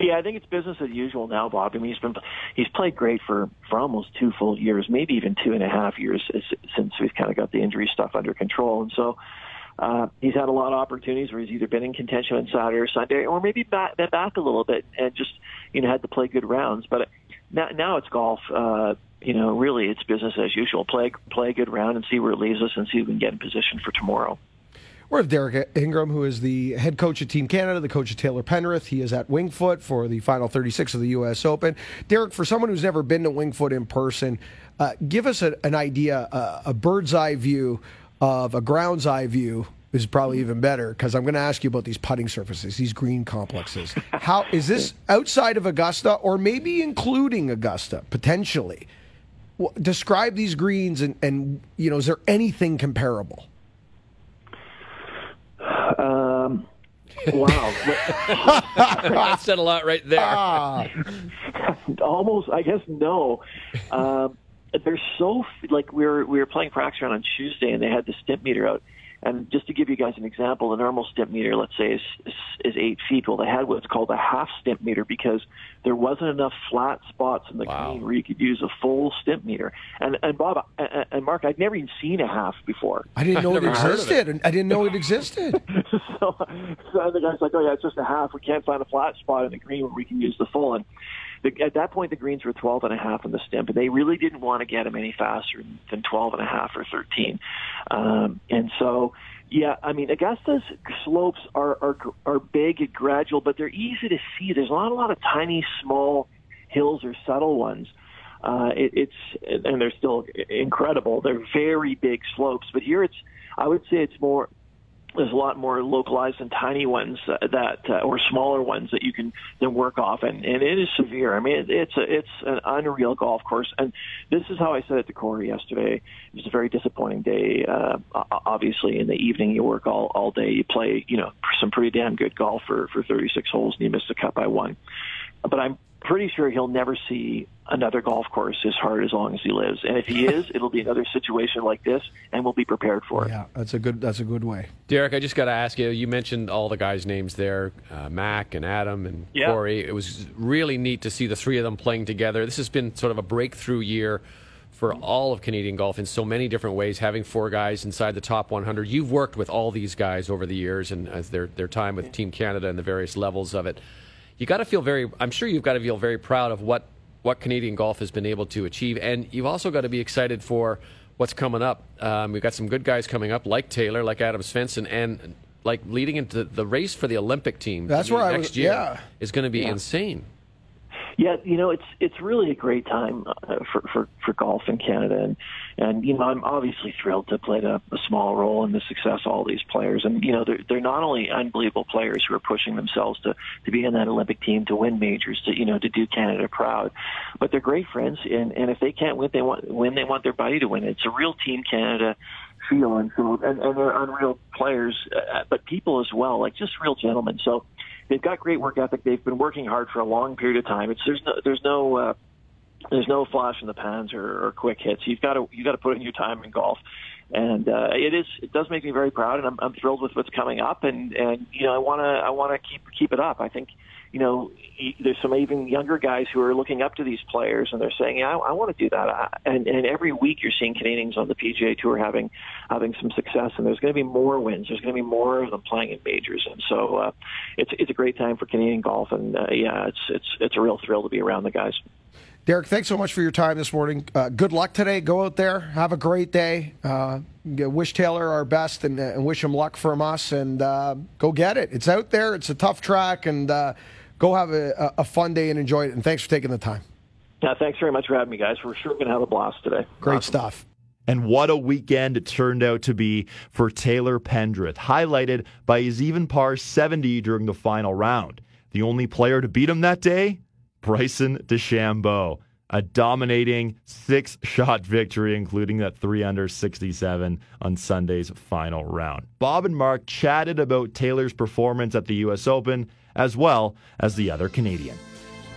Yeah, I think it's business as usual now, Bob. I mean, he's been he's played great for for almost two full years, maybe even two and a half years since we've kind of got the injury stuff under control, and so. Uh, he's had a lot of opportunities where he's either been in contention on Saturday or Sunday, or maybe back, back a little bit and just you know had to play good rounds. But now, now it's golf. Uh, you know, really, it's business as usual. Play play a good round and see where it leaves us, and see if we can get in position for tomorrow. We're with Derek Ingram, who is the head coach of Team Canada, the coach of Taylor Pendrith. He is at Winged Foot for the final 36 of the U.S. Open. Derek, for someone who's never been to Winged Foot in person, uh, give us a, an idea, a bird's eye view of a ground's eye view is probably even better because I'm going to ask you about these putting surfaces, these green complexes. How is this outside of Augusta, or maybe including Augusta potentially? Describe these greens, and, and you know, is there anything comparable? Um, wow. <laughs> that said a lot right there. Ah. Almost, I guess no. Um, they're so like we were we were playing practice round on Tuesday, and they had the stimp meter out. And just to give you guys an example, the normal stimp meter, let's say, is, is, is eight feet. Well, they had what's called a half stimp meter because there wasn't enough flat spots in the green where you could use a full stimp meter. And and Bob and, and Mark, I'd never even seen a half before. I didn't <laughs> know it Never heard of existed. and I didn't know it <laughs> existed. so, so the guy's like, "Oh yeah, it's just a half. We can't find a flat spot in the green where we can use the full." And the, at that point, the greens were 12 and a half the stimp, and they really didn't want to get them any faster than 12 and a half or 13. Um, and so, yeah, I mean, Augusta's slopes are are are big and gradual, but they're easy to see. There's not a lot of tiny, small hills or subtle ones. Uh, it, it's and they're still incredible. They're very big slopes, but here it's I would say it's more there's a lot more localized and tiny ones uh, that uh, or smaller ones that you can then work off and, and it is severe. I mean it, it's a it's an unreal golf course and this is how i said it to corey yesterday. It was a very disappointing day uh, obviously in the evening you work all all day you play you know some pretty damn good golf for for 36 holes and you missed the cut by one. But i'm pretty sure he'll never see another golf course as hard as long as he lives and if he is <laughs> it'll be another situation like this and we'll be prepared for it Yeah, that's a good. That's a good way. Derek, I just got to ask you. You mentioned all the guys' names there, uh, Mac and Adam and Yeah. Corey. It was really neat to see the three of them playing together. This has been sort of a breakthrough year for all of Canadian golf in so many different ways. Having four guys inside the top 100. You've worked with all these guys over the years and as their their time with Team Canada and the various levels of it. You got to feel very. I'm sure you've got to feel very proud of what what Canadian golf has been able to achieve, and you've also got to be excited for what's coming up. Um, we've got some good guys coming up, like Taylor, like Adam Svensson, and like leading into the race for the Olympic team. That's where I next was- year yeah. is going to be Yeah. insane. Yeah, you know, it's it's really a great time uh, for, for for golf in Canada, and and you know, I'm obviously thrilled to play a, a small role in the success of all these players, and you know, they're they're not only unbelievable players who are pushing themselves to to be in that Olympic team, to win majors, to you know, to do Canada proud, but they're great friends, and and if they can't win, they want win, they want their buddy to win. It's a real Team Canada feel, and so and, and they're unreal players, uh, but people as well, like just real gentlemen. So they've got great work ethic. They've been working hard for a long period of time. It's there's no there's no uh, there's no flash in the pans or, or quick hits. You've got to you got to put in your time in golf. and uh, it is it does make me very proud, and I'm, I'm thrilled with what's coming up, and and you know I want to I want to keep keep it up. I think you know, there's some even younger guys who are looking up to these players, and they're saying, "Yeah, I, I want to do that." And, and every week, you're seeing Canadians on the PGA Tour having having some success, and there's going to be more wins. There's going to be more of them playing in majors, and so uh, it's it's a great time for Canadian golf, and uh, yeah, it's it's it's a real thrill to be around the guys. Derek, thanks so much for your time this morning. Uh, good luck today. Go out there, have a great day. Uh, wish Taylor our best and, and, wish him luck from us, and uh, go get it. It's out there. It's a tough track, and uh, go have a, a, fun day and enjoy it. And thanks for taking the time. Yeah, thanks very much for having me, guys. We're sure going to have a blast today. Great awesome. stuff. And what a weekend it turned out to be for Taylor Pendrith, highlighted by his even par 70 during the final round. The only player to beat him that day, Bryson DeChambeau. A dominating six shot victory, including that 3 under 67 on Sunday's final round. Bob and Mark chatted about Taylor's performance at the U.S. Open as well as the other Canadian.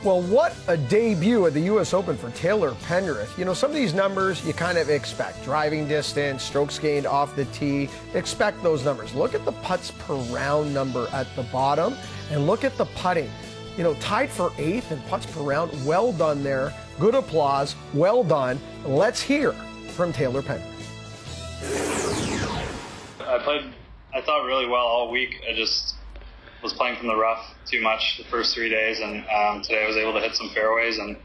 Well, what a debut at the U.S. Open for Taylor Pendrith. You know, some of these numbers you kind of expect driving distance, strokes gained off the tee. Expect those numbers. Look at the putts per round number at the bottom and look at the putting you know, tied for eighth in putts per round. Well done there. Good applause. Well done. Let's hear from Taylor Penn. I played, I thought, really well all week. I just was playing from the rough too much the first three days, and um, today I was able to hit some fairways and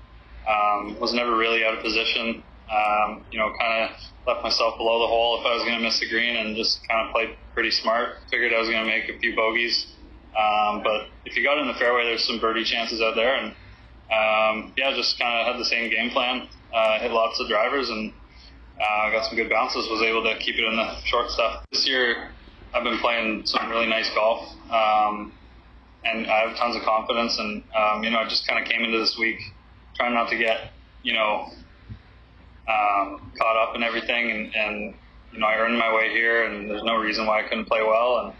um, was never really out of position. Um, you know, kind of left myself below the hole if I was going to miss the green, and just kind of played pretty smart. Figured I was going to make a few bogeys um, but if you got in the fairway, there's some birdie chances out there, and um, yeah, just kind of had the same game plan. Uh, hit lots of drivers and uh, got some good bounces. Was able to keep it in the short stuff. This year, I've been playing some really nice golf, um, and I have tons of confidence. And um, you know, I just kind of came into this week trying not to get you know um, caught up in everything, and, and you know, I earned my way here, and there's no reason why I couldn't play well. And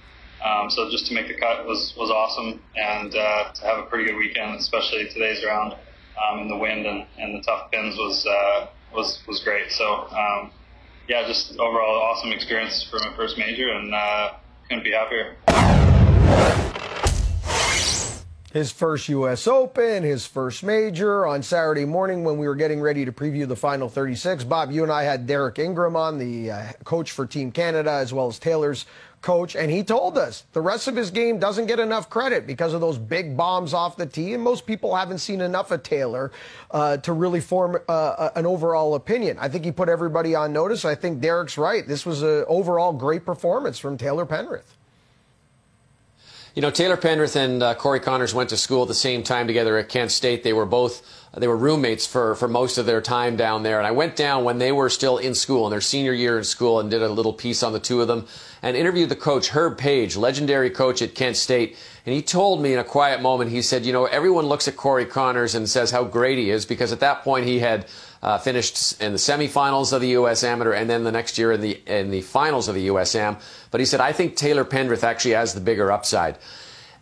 um, so just to make the cut was was awesome, and uh, to have a pretty good weekend, especially today's round um, in the wind and, and the tough pins was uh, was was great. So um, yeah, just overall awesome experience for my first major, and uh, couldn't be happier. His first U.S. Open, his first major on Saturday morning when we were getting ready to preview the final 36. Bob, you and I had Derek Ingram on, the uh, coach for Team Canada, as well as Taylor's coach, and he told us the rest of his game doesn't get enough credit because of those big bombs off the tee, and most people haven't seen enough of Taylor uh, to really form uh, an overall opinion. I think he put everybody on notice. I think Derek's right. This was an overall great performance from Taylor Pendrith. You know, Taylor Pendrith and uh, Corey Conners went to school at the same time together at Kent State. They were both they were roommates for, for most of their time down there. And I went down when they were still in school, in their senior year in school, and did a little piece on the two of them and interviewed the coach, Herb Page, legendary coach at Kent State. And he told me in a quiet moment, he said, You know, everyone looks at Corey Conners and says how great he is because at that point he had uh, finished in the semifinals of the U.S. Amateur and then the next year in the, in the finals of the U.S. Am. But he said, I think Taylor Pendrith actually has the bigger upside.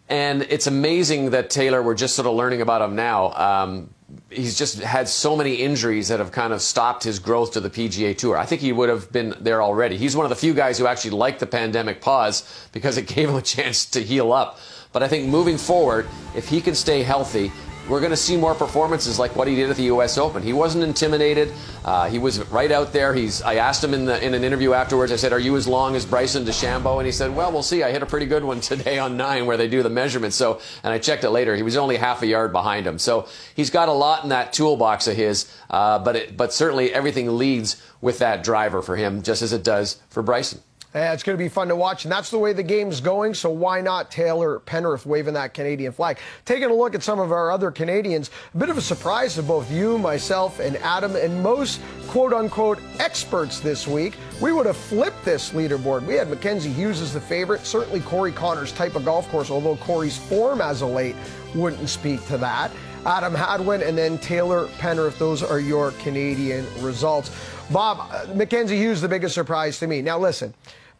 And it's amazing that Taylor, we're just sort of learning about him now. Um, he's just had so many injuries that have kind of stopped his growth to the PGA Tour. I think he would have been there already. He's one of the few guys who actually liked the pandemic pause because it <laughs> gave him a chance to heal up. But I think moving forward, if he can stay healthy, we're going to see more performances like what he did at the U.S. Open. He wasn't intimidated. Uh, he was right out there. He's. I asked him in the in an interview afterwards. I said, "Are you as long as Bryson DeChambeau?" And he said, "Well, we'll see. I hit a pretty good one today on nine where they do the measurements." So, and I checked it later. He was only half a yard behind him. So he's got a lot in that toolbox of his. Uh, but it, but certainly everything leads with that driver for him, just as it does for Bryson. It's going to be fun to watch, and that's the way the game's going. So why not Taylor Pendrith waving that Canadian flag? Taking a look at some of our other Canadians, a bit of a surprise to both you, myself, and Adam, and most quote unquote experts this week. We would have flipped this leaderboard. We had Mackenzie Hughes as the favorite, certainly Corey Conners' type of golf course, although Corey's form as of late wouldn't speak to that. Adam Hadwin and then Taylor Pendrith. Those are your Canadian results. Bob, uh, Mackenzie Hughes, the biggest surprise to me. Now, listen.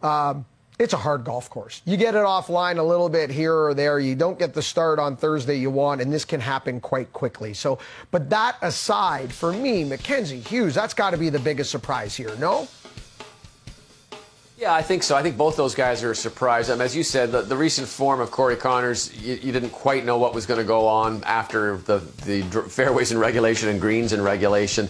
Um, it's a hard golf course. You get it offline a little bit here or there. You don't get the start on Thursday you want, and this can happen quite quickly. So, but that aside, for me, Mackenzie Hughes, that's got to be the biggest surprise here, no? Yeah, I think so. I think both those guys are a surprise. Um, as you said, the, the recent form of Corey Conners, you, you didn't quite know what was going to go on after the, the fairways in regulation and greens in regulation.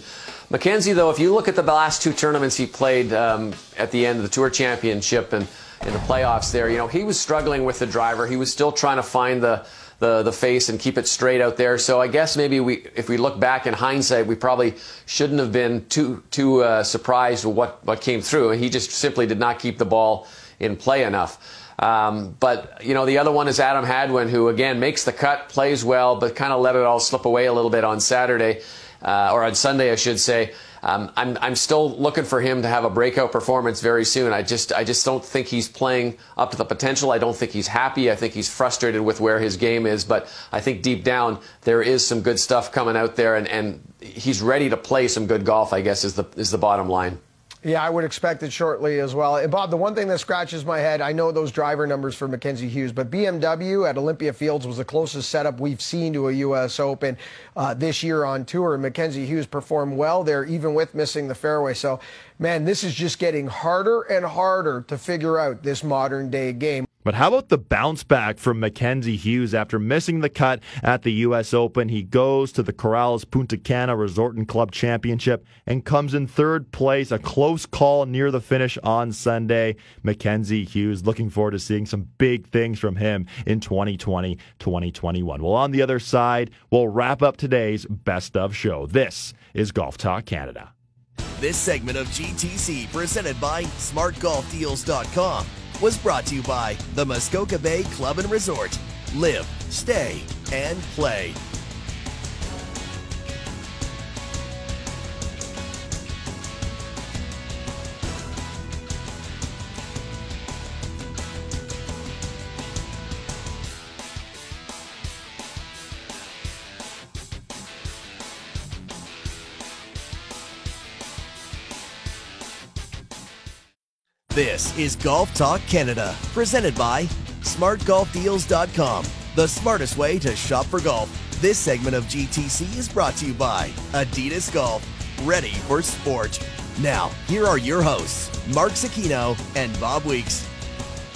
Mackenzie, though, if you look at the last two tournaments he played um, at the end of the Tour Championship and in the playoffs there, you know, he was struggling with the driver. He was still trying to find the the, the face and keep it straight out there. So I guess maybe we, if we look back in hindsight, we probably shouldn't have been too too uh, surprised with what what came through. He just simply did not keep the ball in play enough. Um, but you know the other one is Adam Hadwin, who again makes the cut, plays well, but kind of let it all slip away a little bit on Saturday uh, or on Sunday, I should say. Um, I'm, I'm still looking for him to have a breakout performance very soon. I just, I just don't think he's playing up to the potential. I don't think he's happy. I think he's frustrated with where his game is. But I think deep down there is some good stuff coming out there, and, and he's ready to play some good golf. I guess is the is the bottom line. Yeah, I would expect it shortly as well. And Bob, the one thing that scratches my head, I know those driver numbers for Mackenzie Hughes, but BMW at Olympia Fields was the closest setup we've seen to a U.S. Open uh, this year on tour. Mackenzie Hughes performed well there, even with missing the fairway. So, man, this is just getting harder and harder to figure out this modern day game. But how about the bounce back from Mackenzie Hughes after missing the cut at the U.S. Open? He goes to the Corales Punta Cana Resort and Club Championship and comes in third place, a close call near the finish on Sunday. Mackenzie Hughes, looking forward to seeing some big things from him in 2020 2021. Well, on the other side, we'll wrap up today's best of show. This is Golf Talk Canada. This segment of GTC presented by SmartGolfDeals.com was brought to you by the Muskoka Bay Club and Resort. Live, stay, and play. This is Golf Talk Canada, presented by SmartGolfDeals.com, the smartest way to shop for golf. This segment of GTC is brought to you by Adidas Golf, ready for sport. Now, here are your hosts, Mark Zecchino and Bob Weeks.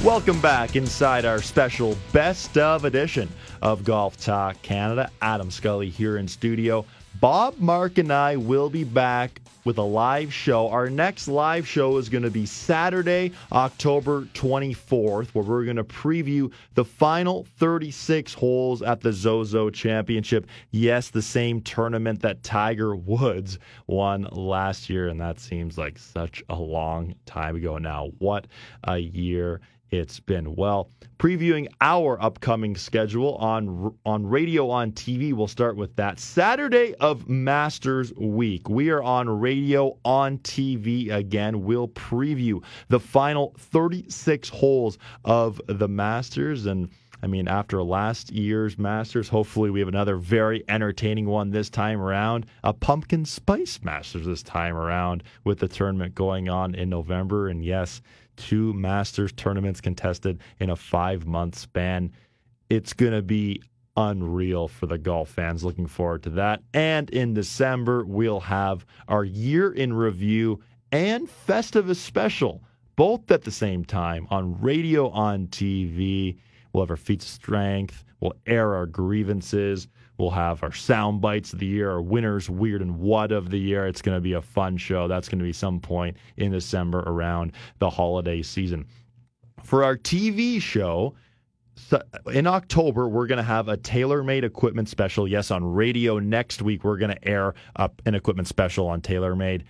Welcome back inside our special best of edition of Golf Talk Canada. Adam Scully here in studio. Bob, Mark, and I will be back with a live show. Our next live show is going to be Saturday, October 24th, where we're going to preview the final 36 holes at the Zozo Championship. Yes, the same tournament that Tiger Woods won last year, and that seems like such a long time ago now. What a year it's been. Well, previewing our upcoming schedule on on radio on TV, we'll start with that Saturday of Masters Week. We are on radio on TV again. We'll preview the final 36 holes of the Masters and I mean, after last year's Masters, hopefully we have another very entertaining one this time around. A pumpkin spice Masters this time around with the tournament going on in November. And yes, two Masters tournaments contested in a five month span. It's going to be unreal for the golf fans. Looking forward to that. And in December, we'll have our year in review and Festivus special, both at the same time on radio, on TV. We'll have our feats of strength. We'll air our grievances. We'll have our sound bites of the year, our winners, weird and what of the year. It's going to be a fun show. That's going to be some point in December around the holiday season. For our TV show, in October, we're going to have a TaylorMade equipment special. Yes, on radio next week, we're going to air up an equipment special on TaylorMade.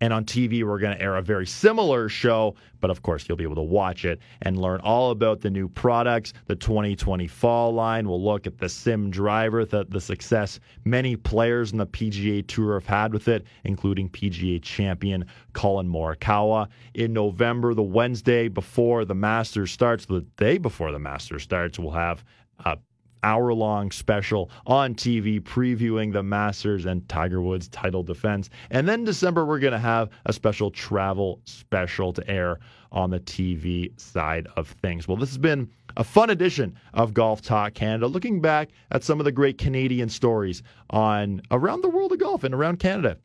And on TV, we're going to air a very similar show, but of course, you'll be able to watch it and learn all about the new products, the 2020 fall line. We'll look at the Sim driver, the, the success many players in the PGA Tour have had with it, including PGA champion Collin Morikawa. In November, the Wednesday before the Masters starts, the day before the Masters starts, we'll have a hour long special on TV previewing the Masters and Tiger Woods title defense. And then December, we're going to have a special travel special to air on the TV side of things. Well, this has been a fun edition of Golf Talk Canada, looking back at some of the great Canadian stories on around the world of golf and around Canada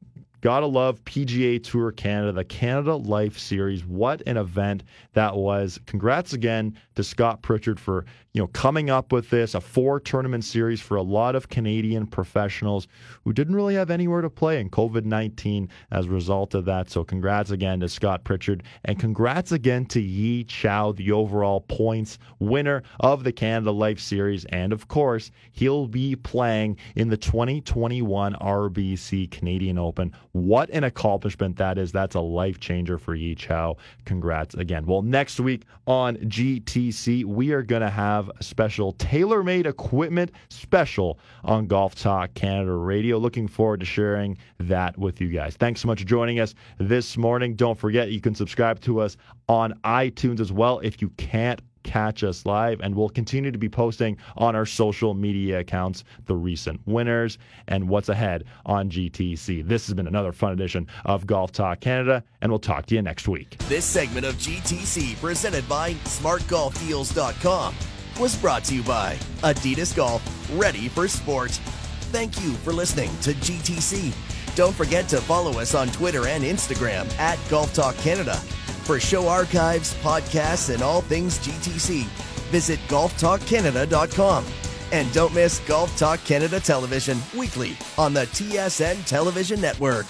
Gotta love PGA Tour Canada, the Canada Life Series. What an event that was. Congrats again to Scott Pritchard for, you know, coming up with this, a four tournament series for a lot of Canadian professionals who didn't really have anywhere to play in COVID 19 as a result of that. So congrats again to Scott Pritchard and congrats again to Yi Cao, the overall points winner of the Canada Life Series. And of course, he'll be playing in the 2021 RBC Canadian Open. What an accomplishment that is. That's a life changer for Yi Cao. Congrats again. Well, next week on GTC, we are going to have a special TaylorMade equipment special on Golf Talk Canada Radio. Looking forward to sharing that with you guys. Thanks so much for joining us this morning. Don't forget, you can subscribe to us on iTunes as well if you can't catch us live. And we'll continue to be posting on our social media accounts the recent winners and what's ahead on GTC. This has been another fun edition of Golf Talk Canada, and we'll talk to you next week. This segment of GTC, presented by SmartGolfDeals.com, was brought to you by Adidas Golf, ready for sport. Thank you for listening to GTC. Don't forget to follow us on Twitter and Instagram at Golf Talk Canada. For show archives, podcasts, and all things GTC, visit golftalkcanada.com. And don't miss Golf Talk Canada Television weekly on the TSN Television Network.